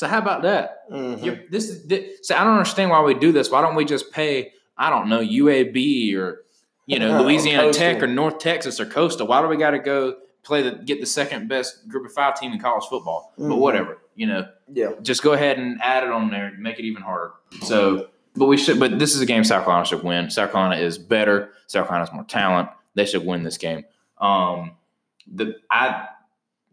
So how about that? Mhm. You're, this is this, so I don't understand why we do this. Why don't we just pay? I don't know UAB or you know Louisiana Coastal. Tech or North Texas or Coastal. Why do we got to go play the get the second best Group of Five team in college football? But Mhm. whatever, you know, Yeah. just go ahead and add it on there, make it even harder. So, but we should. But this is a game South Carolina should win. South Carolina is better. South Carolina has more talent. They should win this game. Um, the I.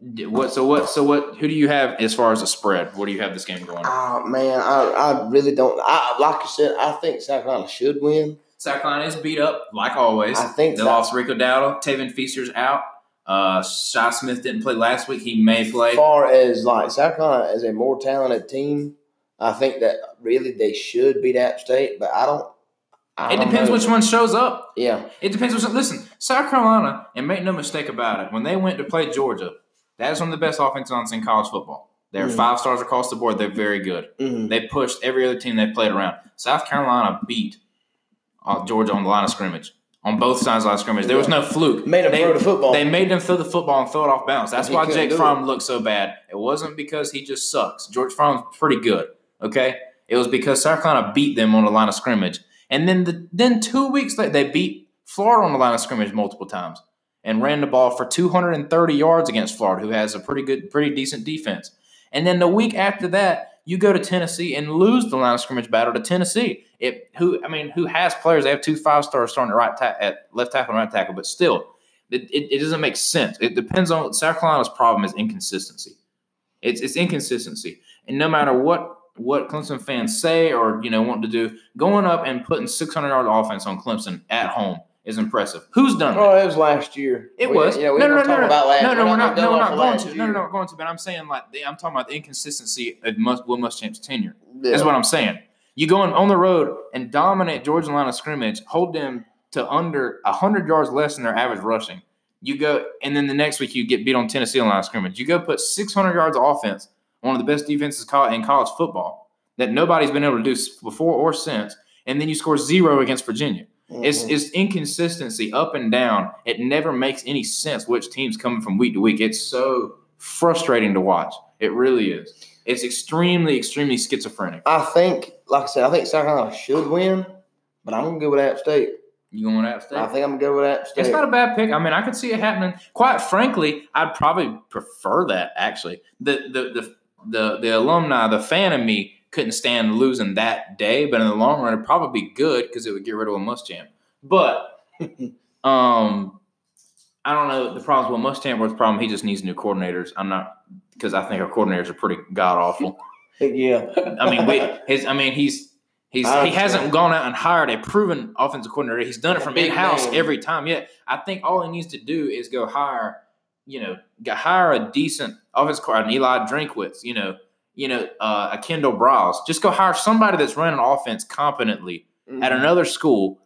What so what so what who do you have as far as a spread? What do you have this game going? Oh man, I, I really don't. I like I said, I think South Carolina should win. South Carolina is beat up like always. I think they South- lost Rico Dowdle. Tavien Feaster's out. Uh, Shi Smith didn't play last week. He may play. As far as like South Carolina as a more talented team, I think that really they should beat App State, but I don't. I It don't depends know. which one shows up. Yeah, It depends which. Listen, South Carolina, and make no mistake about it, when they went to play Georgia, that is one of the best offensive lines in college football. They're Mhm. five stars across the board. They're very good. hmm They pushed every other team they played around. South Carolina beat uh, Georgia on the line of scrimmage. On both sides of the line of scrimmage. There was no fluke. made them They- throw the football. They made them throw the football and throw it off balance. That's He why Jake Fromm looked so bad. It wasn't because he just sucks. George Fromm's pretty good. Okay, it was because South Carolina beat them on the line of scrimmage, and then the then two weeks later they beat Florida on the line of scrimmage multiple times and ran the ball for 230 yards against Florida, who has a pretty good, pretty decent defense. And then the week after that, you go to Tennessee and lose the line of scrimmage battle to Tennessee. It who I mean, who has players? They have two five stars starting at right ta- at left tackle and right tackle, but still, it, it, it doesn't make sense. It depends on South Carolina's problem is inconsistency. It's it's inconsistency, and no matter what what Clemson fans say or you know want to do, going up and putting 600 yard offense on Clemson at home is impressive. Who's done oh, that? Oh, it was last year. It We- was. Know, we no, no, no, no, about last. no, no, we're not. No, we're not going to. No, no, no, going to. But I'm saying like I'm talking about the inconsistency of Will Muschamp's tenure. Yeah. That's what I'm saying. You go on, on the road and dominate Georgia line of scrimmage, hold them to under hundred yards less than their average rushing. You go, and then the next week you get beat on Tennessee line of scrimmage. You go put 600 yards of offense, one of the best defenses in college football that nobody's been able to do before or since, and then you score zero against Virginia. It's, Mhm. it's inconsistency up and down. It never makes any sense which team's coming from week to week. It's so frustrating to watch. It really is. It's extremely, extremely schizophrenic. I think, like I said, I think South Carolina should win, but I'm gonna go with App State. You going to App State? I think I'm gonna go with App State. It's not a bad pick. I mean, I could see it happening. Quite frankly, I'd probably prefer that. Actually, the the the the, the alumni, the fan of me, couldn't stand losing that day. But in the long run, it'd probably be good because it would get rid of a Muschamp. But um, I don't know. The problem with Muschamp was the problem. He just needs new coordinators. I'm not because I think our coordinators are pretty god awful. yeah. I mean, we his. I mean, he's he's I he hasn't gone out and hired a proven offensive coordinator. He's done it from big in house every time. Yeah, I think all he needs to do is go hire, you know, go hire a decent offensive coordinator, Eli Drinkwitz, you know, you know, uh, a Kendall Browse. Just go hire somebody that's running offense competently Mm-hmm. at another school,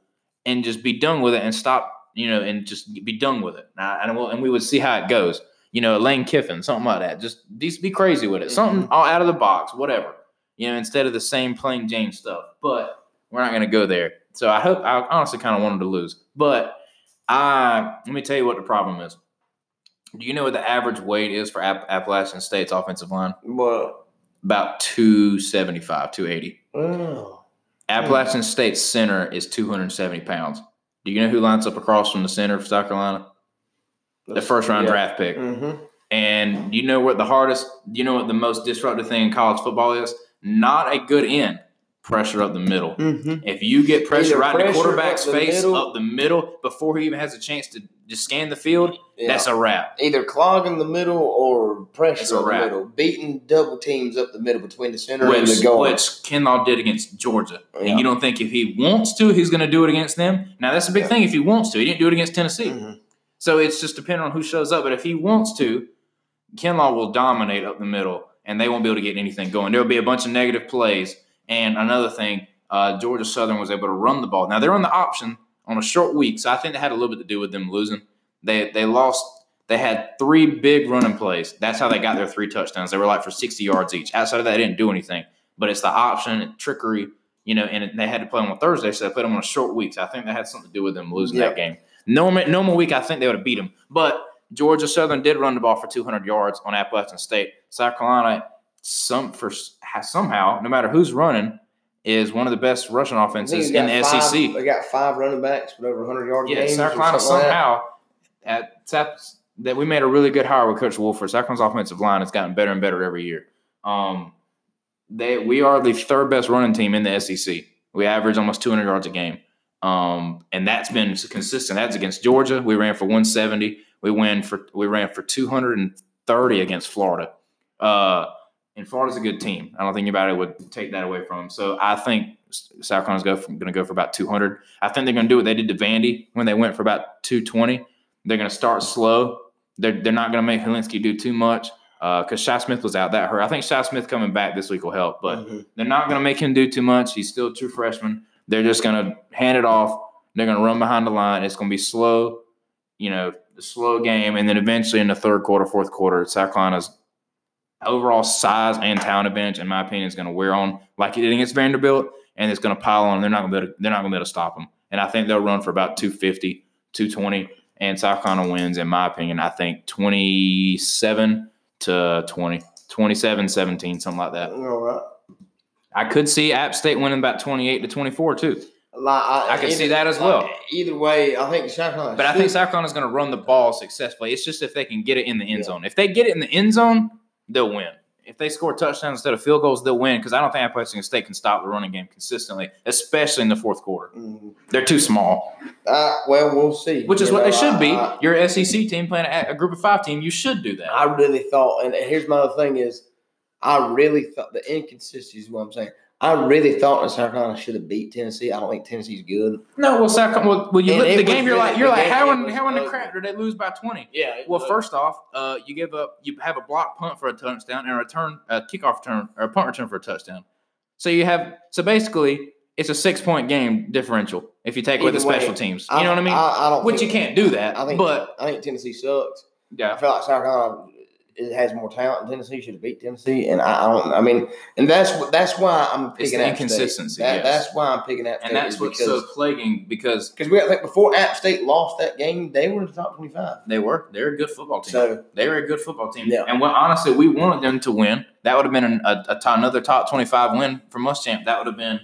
and just be done with it and stop, you know, and just be done with it. Now, and we'll, and we would see how it goes. you know, Lane Kiffin, something like that. Just be crazy with it. Something all out of the box, whatever. You know, instead of the same plain Jane stuff. But we're not going to go there. So I hope I honestly kind of wanted to lose, but I let me tell you what the problem is. Do you know what the average weight is for App- Appalachian State's offensive line? Well, About 275, 280. oh, Appalachian State's center is 270 pounds. Do you know who lines up across from the center of South Carolina? The first round draft pick. Mm-hmm. And you know what the hardest, you know what the most disruptive thing in college football is? Not a good end, pressure up the middle. Mm-hmm. If you get pressure Either right in the quarterback's up the face middle- up the middle before he even has a chance to just scan the field, Yeah. that's a wrap. Either clogging the middle or pressure up the middle, beating double teams up the middle between the center and the guard. which Kinlaw did against Georgia. Yeah. And you don't think if he wants to, he's going to do it against them? Now, that's a big Yeah. thing if he wants to. He didn't do it against Tennessee. Mhm. So it's just depending on who shows up. But if he wants to, Kinlaw will dominate up the middle, and they won't be able to get anything going. There will be a bunch of negative plays. And another thing, uh, Georgia Southern was able to run the ball. Now they're on the option on a short week, so I think that had a little bit to do with them losing. They they lost. They had three big running plays. That's how they got their three touchdowns. They were like for sixty yards each. Outside of that, they didn't do anything. But it's the option, and trickery, you know. And they had to play them on Thursday, so they put them on a short week. So I think that had something to do with them losing Yeah. that game. Normal normal week, I think they would have beat them. But Georgia Southern did run the ball for 200 yards on Appalachian State. South Carolina, some for somehow, no matter who's running, is one of the best rushing offenses in the five- SEC. They got five running backs with over 100 yards. Yeah, games. South Carolina like that. somehow at that we made a really good hire with Coach Wolford. South Carolina's offensive line has gotten better and better every year. Um, they we are the third best running team in the SEC. We average almost 200 yards a game, um, and that's been consistent. That's against Georgia. We ran for 170. We win for we ran for 230 against Florida. Uh, and Florida's a good team. I don't think anybody would take that away from them. So I think South Carolina's going to go for about 200. I think they're going to do what they did to Vandy when they went for about 220. They're going to start slow. They're, they're not going to make Hilinski do too much because Shi Smith was out that hurt. I think Shi Smith coming back this week will help, but Mhm. they're not going to make him do too much. He's still a true freshman. They're just going to hand it off. They're going to run behind the line. It's going to be slow, you know, the slow game. And then eventually in the third quarter, fourth quarter, South Carolina's overall size and talent advantage, in my opinion, is going to wear on like it did against Vanderbilt, and it's going to pile on. They're not going to be able to, they're not going to be able to stop them. And I think they'll run for about 250, 220, and South Carolina wins, in my opinion. I think 27 to 20, 27, 17, something like that. All right. I could see App State winning about 28 to 24 too. Like, I, I can see that as well. like, either way, I think South Carolina. But I think should- South Carolina's going to run the ball successfully. It's just if they can get it in the end Yeah. zone. If they get it in the end zone, they'll win. If they score touchdowns instead of field goals, they'll win. Because I don't think Appalachian State can stop the running game consistently, especially in the fourth quarter. Mhm. They're too small, Uh, well, we'll see. which is You what know, they should I- be. I- You're an SEC team playing a, a group of five team. You should do that. I really thought, and here's my other thing is, I really thought the inconsistency is what I'm saying. I really thought that South Carolina should have beat Tennessee. I don't think Tennessee's good. No, well, South Carolina. Well, well you And look at the game. You're really- like, you're like, how in how in the crap did they lose by 20? Yeah. Well, first off, uh, you give up, you have a block punt for a touchdown and a return, a kickoff return, or a punt return for a touchdown. So you have, so basically, it's a six point game differential if you take away the Either way, special teams. You know what I mean? I, don't. Which you can't do that. I think. but I think Tennessee sucks. Yeah. I feel like South Carolina it has more talent than Tennessee. Should have beat Tennessee, and I, I don't. I mean, and that's that's why I'm It's picking State. inconsistency, That, yes. That's why I'm picking App State. and that's what's because so plaguing because because we like before App State lost that game, they were in the top twenty-five. they were they're a good football team. So they were a good football team. Yeah. And what honestly, we wanted them to win. That would have been an, a, a top, another top twenty-five win for Muschamp. That would have been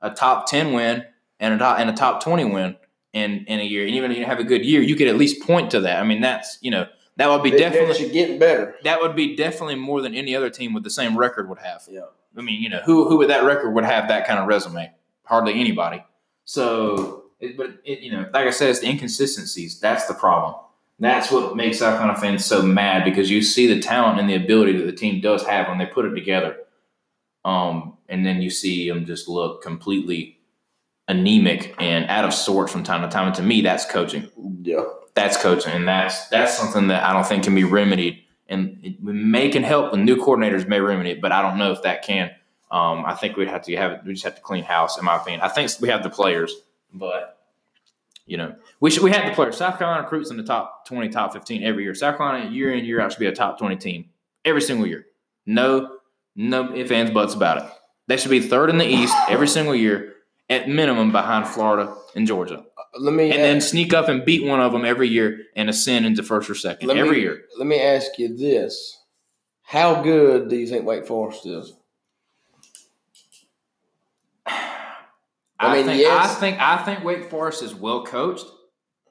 a top ten win and a top and a top twenty win in in a year. And even if you have a good year, you could at least point to that. I mean, that's you know that would be they, definitely they should get better. that would be definitely more than any other team with the same record would have. Yeah. I mean, you know, who who with that record would have that kind of resume? Hardly anybody. So, it, but it, you know, like I said, it's the inconsistencies. That's the problem. That's what makes our kind of fans so mad because you see the talent and the ability that the team does have when they put it together. Um, and then you see them just look completely anemic and out of sorts from time to time. And to me, that's coaching Yeah. that's coaching, and that's that's something that I don't think can be remedied. And it may can help, and new coordinators may remedy it, but I don't know if that can. Um, I think we'd have to have we just have to clean house, in my opinion. I think we have the players, but You know, we should, we had the players. South Carolina recruits in the top twenty, top fifteen every year. South Carolina year in year out should be a top twenty team every single year. No, no ifs ands buts about it. They should be third in the East every single year, at minimum behind Florida and Georgia, uh, Let me and then sneak up and beat one of them every year and ascend into first or second Let me- every year. let me ask you this: How good do you think Wake Forest is? I I, mean, think yes. I think I think Wake Forest is well coached,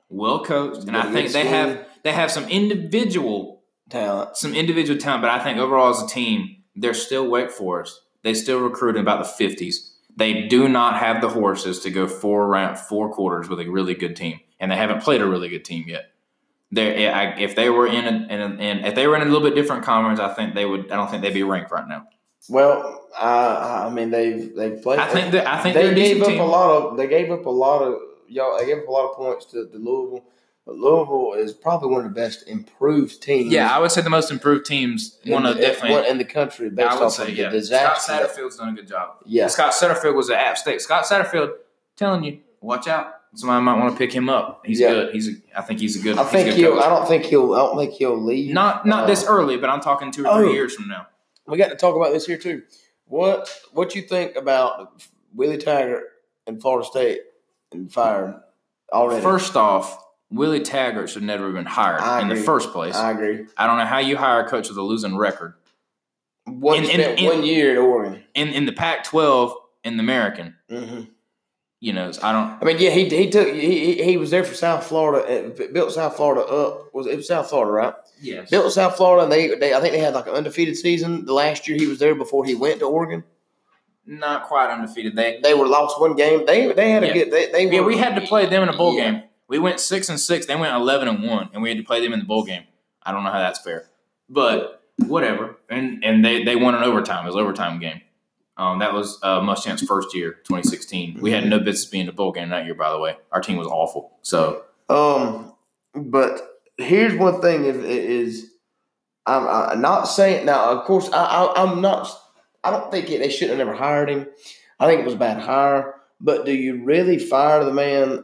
well coached, and I think they have they have some individual Talent. some individual talent, but I think overall as a team, they're still Wake Forest. They still recruit in about the fifties. They do not have the horses to go four round four quarters with a really good team, and they haven't played a really good team yet. They, eh, if they were in, a, in, a, in if they were in a little bit different conference, I think they would. I don't think they'd be ranked right now. Well, I I mean they've they've played. I think that I think they're a gave up team. a lot of they gave up a lot of y'all they gave up a lot of points to, to Louisville. But Louisville is probably one of the best improved teams. Yeah, I would say the most improved teams. in One the, of definitely. one in the country based I would off say of yeah. the Scott disaster. Satterfield's done a good job. yeah, Scott Satterfield was at App State. Scott Satterfield, telling you, watch out. Somebody might want to pick him up. He's Yeah. good. He's. A, I think he's a good. I think good he'll. coach. I don't think he'll. I don't think he'll leave. Not not Uh, this early, but I'm talking two or three oh. years from now. We got to talk about this here too. What what you think about Willie Taggart and Florida State and fired already? First off, Willie Taggart should never have been hired I in the first place. I, agree. I don't know how you hire a coach with a losing record One In- in- in- one year at Oregon. in in the Pac-12 in the American. hmm You know, I don't. I mean, yeah, he he took he he- was there for South Florida. And built South Florida up. Was it was South Florida, right? Yes. Built South Florida, and they they I think they had like an undefeated season. The last year he was there before he went to Oregon. Not quite undefeated. They They were lost one game. They they had a Yeah. good. They, they Yeah, were, we had to play them in a bowl Yeah. game. We went six and six. They went eleven and one, and we had to play them in the bowl game. I don't know how that's fair, but whatever. And and they they won an overtime. It was overtime game. Um, that was uh, Muschamps' first year, 2016. We had no business being in the bowl game that year. By the way, our team was awful. So Um, but here's one thing: is, is I'm, I'm not saying now. Of course, I, I, I'm not. I don't think it, they should have never hired him. I think it was a bad hire. But do you really fire the man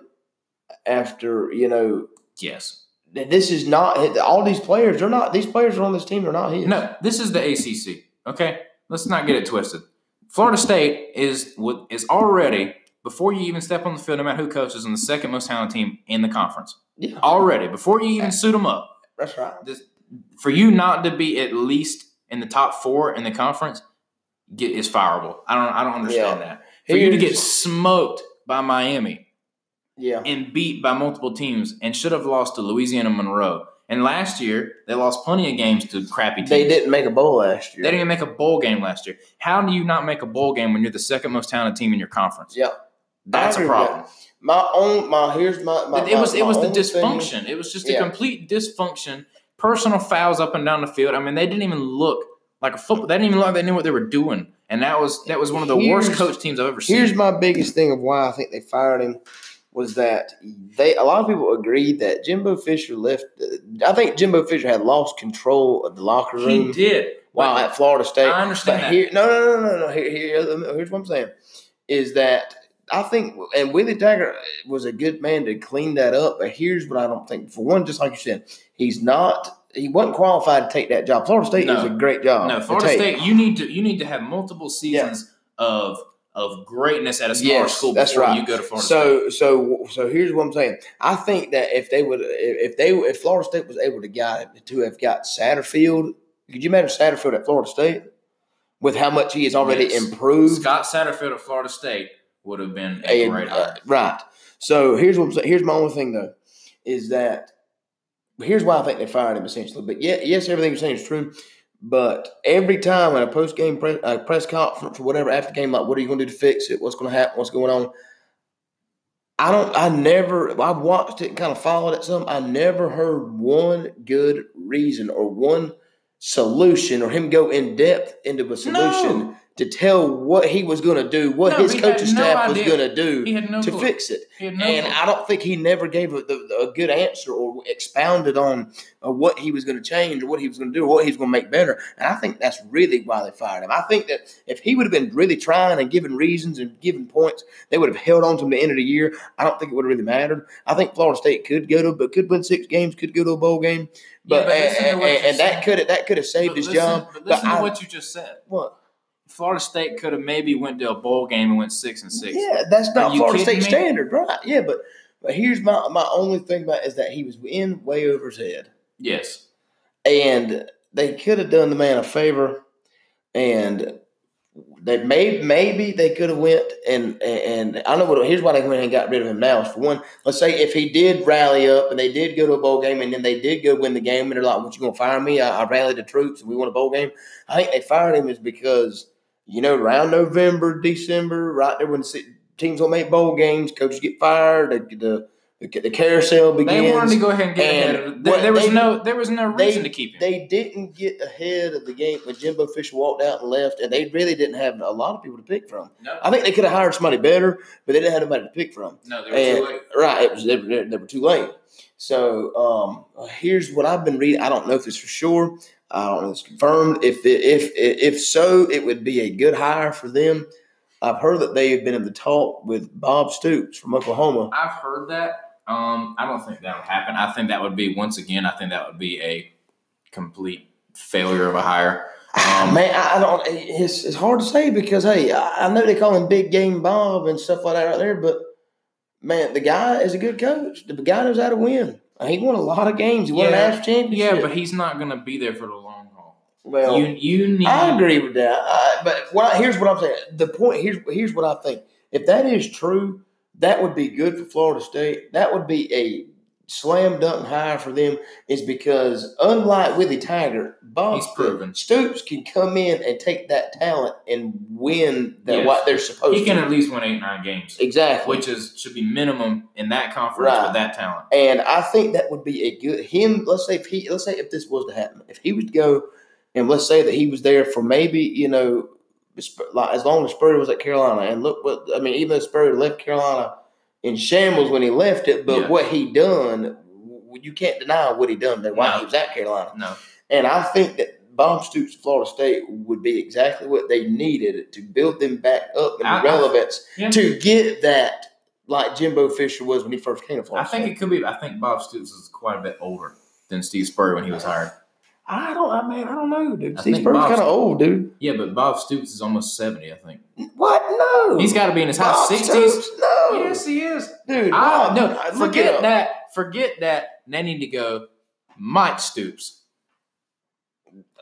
after you know? yes, This is not all these players. They're not. These players are on this team. They're not his. no, this is the ACC. Okay, let's not get it twisted. Florida State is what is already before you even step on the field, no matter who coaches, on the second most talented team in the conference. Yeah, Already before you even suit them up. that's right. this, for you not to be at least in the top four in the conference get is fireable. I don't I don't understand that. For you to get smoked by Miami yeah. and beat by multiple teams and should have lost to Louisiana Monroe. And last year they lost plenty of games to crappy teams. They didn't make a bowl last year. They didn't even make a bowl game last year. How do you not make a bowl game when you're the second most talented team in your conference? Yeah. That's a problem. My own. My here's my. my it was my- it was the only thing- dysfunction. It was just a Yeah. complete dysfunction. Personal fouls up and down the field. I mean, they didn't even look like a football. They didn't even look like they knew what they were doing. And that was that was one of the worst coach teams I've ever seen. Here's my biggest thing of why I think they fired him was that they a lot of people agreed that Jimbo Fisher left. I think Jimbo Fisher had lost control of the locker room he did. while at Florida State. I understand But. Here, no, no, no, no, no. Here, here, here's what I'm saying: is that I think, and Willie Taggart was a good man to clean that up. But here's what I don't think. For one, just like you said, he's not. He wasn't qualified to take that job. Florida State No. is a great job. no, Florida. State. You need to you need to have multiple seasons of of greatness at a smaller Yes, school that's right. you go to Florida State. So, so, so here's what I'm saying. I think that if they would, if they, if Florida State was able to got to have got Satterfield, could you imagine Satterfield at Florida State with how much he has already Yes. improved? Scott Satterfield at Florida State would have been a great uh, hire. right. So here's what I'm saying. Here's my only thing though, is that here's why I think they fired him essentially. But yeah, yes, everything you're saying is true. But every time in a post game press, uh, press conference or whatever after game, like, what are you going to do to fix it? What's going to happen? What's going on? I don't. I never. I watched it and kind of followed it some. I never heard one good reason or one solution or him go in depth into a solution No. To tell what he was going to do, what No, his coaching no staff was going to do no to clue. fix it. And clue. I don't think he never gave a, the, a good answer or expounded on uh, what he was going to change or what he was going to do or what he was going to make better. And I think that's really why they fired him. I think that if he would have been really trying and giving reasons and giving points, they would have held on to him to the end of the year. I don't think it would have really mattered. I think Florida State could go to, but could win six games, could go to a bowl game. But, Yeah, but and, and, and that could have that could have saved But his listen- job. But listen I- to what you just said. what? Florida State could have maybe went to a bowl game and went six and six. Yeah, that's not Florida State me? standard, right? Yeah, but but here's my my only thing about it is that he was in way over his head, Yes. and they could have done the man a favor, and they may maybe they could have went and and I know what here's why they went and got rid of him now. Is for one, let's say if he did rally up and they did go to a bowl game and then they did go win the game and they're like, "What you gonna fire me? I, I rallied the troops and we won a bowl game." I think they fired him is because you know around November, December, right there when teams will make bowl games, coaches get fired, the the, the, carousel begins. They wanted to go ahead and get and ahead of. There, there was they- no there was no they- reason to keep him. They didn't get ahead of the game when Jimbo Fisher walked out and left, and they really didn't have a lot of people to pick from. no, I think they could have hired somebody better, but they didn't have anybody to pick from. no, they were And, too late. right, it was they were, they were too late. So um, here's what I've been reading. I don't know if it's for sure. I don't know if it's confirmed. If if if so, it would be a good hire for them. I've heard that they have been in the talk with Bob Stoops from Oklahoma. I've heard that. Um, I don't think that would happen. I think that would be once again. I think that would be a complete failure of a hire. Um, Man, I don't. It's, it's hard to say because hey, I I know they call him Big Game Bob and stuff like that right there, but man, the guy is a good coach. The guy knows how to win. Uh, he won a lot of games. He won a national championship. Yeah, but he's not going to be there for the long haul. well, you you need. I agree with that. I, but what I, here's what I'm saying. The point here's here's what I think. If that is true, that would be good for Florida State. That would be a slam dunk hire for them. Is because unlike Willie Taggart, Bob. Stoops can come in and take that talent and win that Yes. what they're supposed to. He can at least win eight nine games, Exactly. which is should be minimum in that conference Right. with that talent. And I think that would be a good him. Let's say if he, let's say if this was to happen, if he would go, and let's say that he was there for maybe you know, like as long as Spurrier was at Carolina, and look what I mean. Even though Spurrier left Carolina in shambles when he left it, but Yeah. what he done, you can't deny what he done there while No. he was at Carolina. No, And I think that Bob Stoops, Florida State, would be exactly what they needed to build them back up in I- I- relevance Yeah. to get that like Jimbo Fisher was when he first came to Florida. I think State. it could be. I think Bob Stoops is quite a bit older than Steve Spurrier when he was hired. I don't, I mean, I don't know, dude. I Steve Spurrier's kind of old, dude. Yeah, but Bob Stoops is almost seventy. I think What? No. he's got to be in his high sixties. Stoops? No. Yes, he is. dude. I, Bob, no, I- forget that. Forget that. They need to go. Mike Stoops.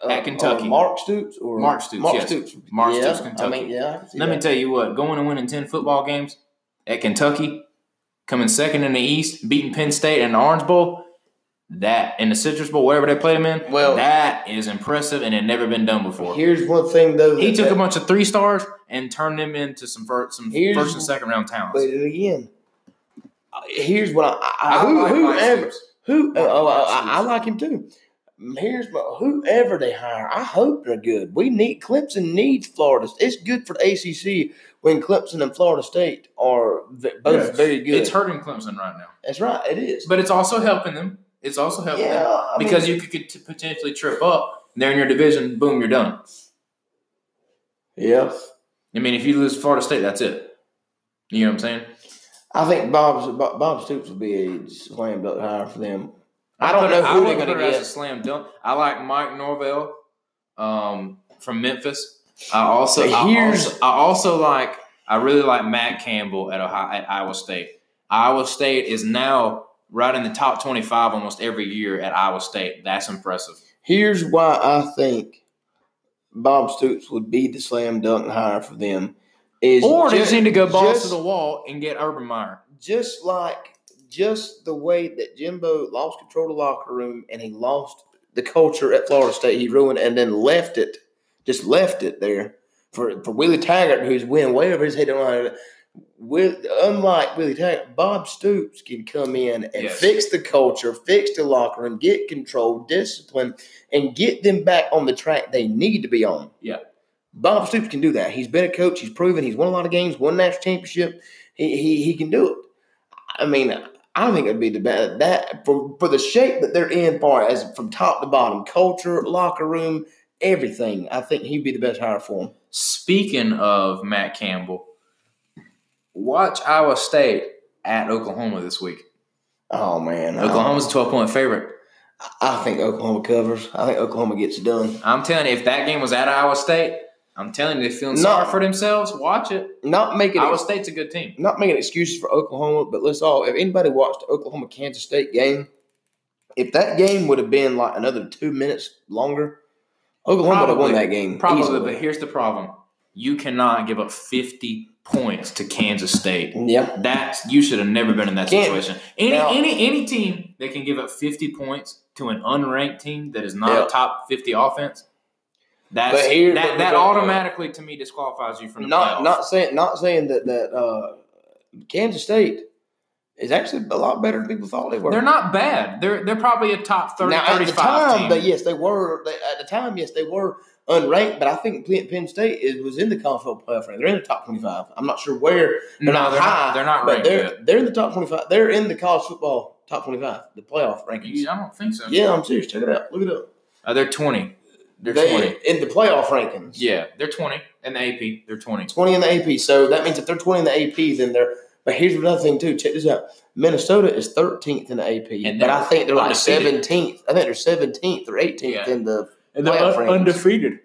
Uh, at Kentucky. or Mark Stoops or Mark Stoops, Mark yes. Stoops. Mark yeah, Stoops, I Kentucky. mean, yeah. I can see Let me tell you what. Going and winning ten football games at Kentucky, coming second in the East, beating Penn State in the Orange Bowl. That in the Citrus Bowl, wherever they played him in, Well- that is impressive and had never been done before. Here's one thing though. He that- took a bunch of three stars and turn them into some first, some Here's- first and second round talents. But again, uh, here's what I, I, I who, like whoever who Mark- oh, I, I like him too. Here's my whoever they hire. I hope they're good. We need Clemson needs Florida. It's good for the ACC when Clemson and Florida State are v- both Yes. very good. It's hurting Clemson right now, That's right. It is. but it's also helping them. It's also helping yeah, them I mean, because you could, could t- potentially trip up. They're in your division. Boom, you're done. yeah. I mean, if you lose Florida State, that's it. You know what I'm saying? I think Bob's Bob Bob Stoops will be a slam dunk hire for them. I don't know I who they're going to it as a get. slam dunk. I like Mike Norvell um, from Memphis. I also, I also, I also like, I really like Matt Campbell at Ohio, at Iowa State. Iowa State is now right in the top 25 almost every year at Iowa State. That's impressive. Here's why I think Bob Stoops would be the slam dunk hire for them. Is Or they just need to go balls just- to the wall and get Urban Meyer. just like just the way that Jimbo lost control of the locker room and he lost the culture at Florida State, he ruined and then left it, just left it there for for Willie Taggart, who's winning way over his head. With unlike Willie Taggart, Bob Stoops can come in and Yes. fix the culture, fix the locker room, get control, discipline, and get them back on the track they need to be on. Yeah. Bob Stoops can do that. He's been a coach. He's proven. He's won a lot of games. Won national championship. He he, he can do it. I mean, I think it'd be the best that for for the shape that they're in, far as from top to bottom, culture, locker room, everything. I think he'd be the best hire for him. Speaking of Matt Campbell, watch Iowa State at Oklahoma this week. Oh man, Oklahoma's a twelve point favorite. I think Oklahoma covers. I think Oklahoma gets it done. I'm telling you, if that game was at Iowa State, I'm telling you, they're feeling No. sorry for themselves. Watch it. Not making Iowa it, State's a good team. not making excuses for Oklahoma, but let's all. If anybody watched the Oklahoma Kansas State game, if that game would have been like another two minutes longer, Oklahoma would have won that game. Probably, easily. but here's the problem: you cannot give up 50 points to Kansas State. yeah, That's you should have never been in that Can't- situation. Any Now- any any team that can give up 50 points to an unranked team that is not Yeah. a top 50 offense, that's here- that, that automatically to me disqualifies you from the not playoffs. not saying not saying that that uh, Kansas State is actually a lot better than people thought they were. They're not bad. They're they're probably a top 30, now at the time, team. yes, they were. They, at the time, yes, they were unranked. But I think Penn, State is, was in the college football playoff rank. They're in the top twenty-five. I'm not sure where. no, They're not they're high, not. They're not ranked they're yet. they're in the top twenty-five. They're in the college football top twenty-five, the playoff rankings. You- I don't think so. Yeah, I'm serious. Check it out. Look it up. Uh, they're 20. They're They- 20. in the playoff rankings. Yeah, they're 20 in the AP. They're 20. 20 in the AP. So that means if they're 20 in the AP, then they're. But here's another thing too. Check this out. Minnesota is 13th in the AP, And but I think they're like 17th. I think they're 17th or 18th Yeah. in the. And they're un- undefeated.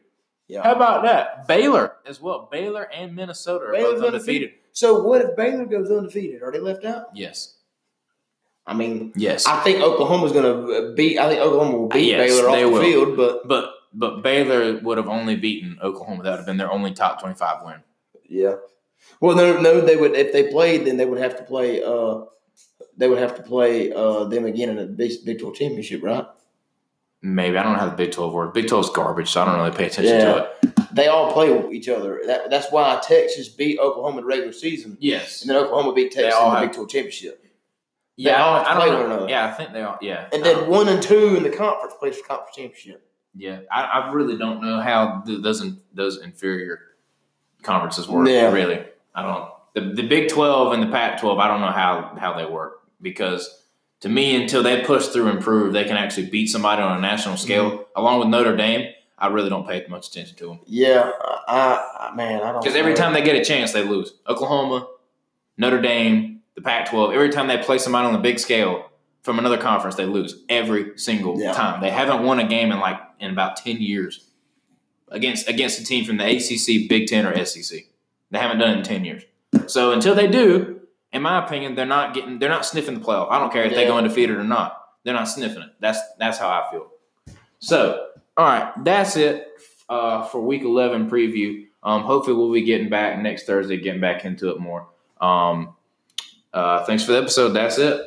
Yeah. How about that? Baylor as well. Baylor and Minnesota are Baylor's both undefeated. So what if Baylor goes undefeated? Are they left out? Yes. I mean, Yes. I think Oklahoma's going to beat. I think Oklahoma will beat Yes, Baylor off the will. field, but but but Baylor would have only beaten Oklahoma. That would have been their only top 25 win. yeah. Well, no, no, they would if they played, then they would have to play. uh They would have to play uh them again in a Big, Big 12 championship, right? Maybe. I don't know how the Big 12 works. Big 12 is garbage, so I don't really pay attention Yeah. to it. They all play each other. That, that's why Texas beat Oklahoma in the regular season, Yes. and then Oklahoma beat Texas in the have- Big 12 championship. Yeah, all I, have to I play don't know. Yeah, I think they all. Yeah. And then one and two in the conference plays for conference championship. Yeah, I, I really don't know how th- those in, those inferior conferences work. Yeah. Really, I don't. The, the Big Twelve and the Pac twelve, I don't know how how they work because to me, until they push through and prove they can actually beat somebody on a national scale, Mm-hmm. along with Notre Dame, I really don't pay much attention to them Yeah, I, I man, I don't. because every time they get a chance, they lose. Oklahoma, Notre Dame, the Pac twelve. Every time they play somebody on the big scale from another conference, they lose every single Yeah. time. They haven't won a game in like in about ten years against against a team from the ACC, Big Ten, or SEC. They haven't done it in ten years. So until they do, in my opinion, they're not getting they're not sniffing the playoff. I don't care if they go Yeah. undefeated or not. They're not sniffing it. That's that's how I feel. So all right, that's it uh, for Week Eleven preview. Um, hopefully, we'll be getting back next Thursday, getting back into it more. Um, uh, thanks for the episode. That's it.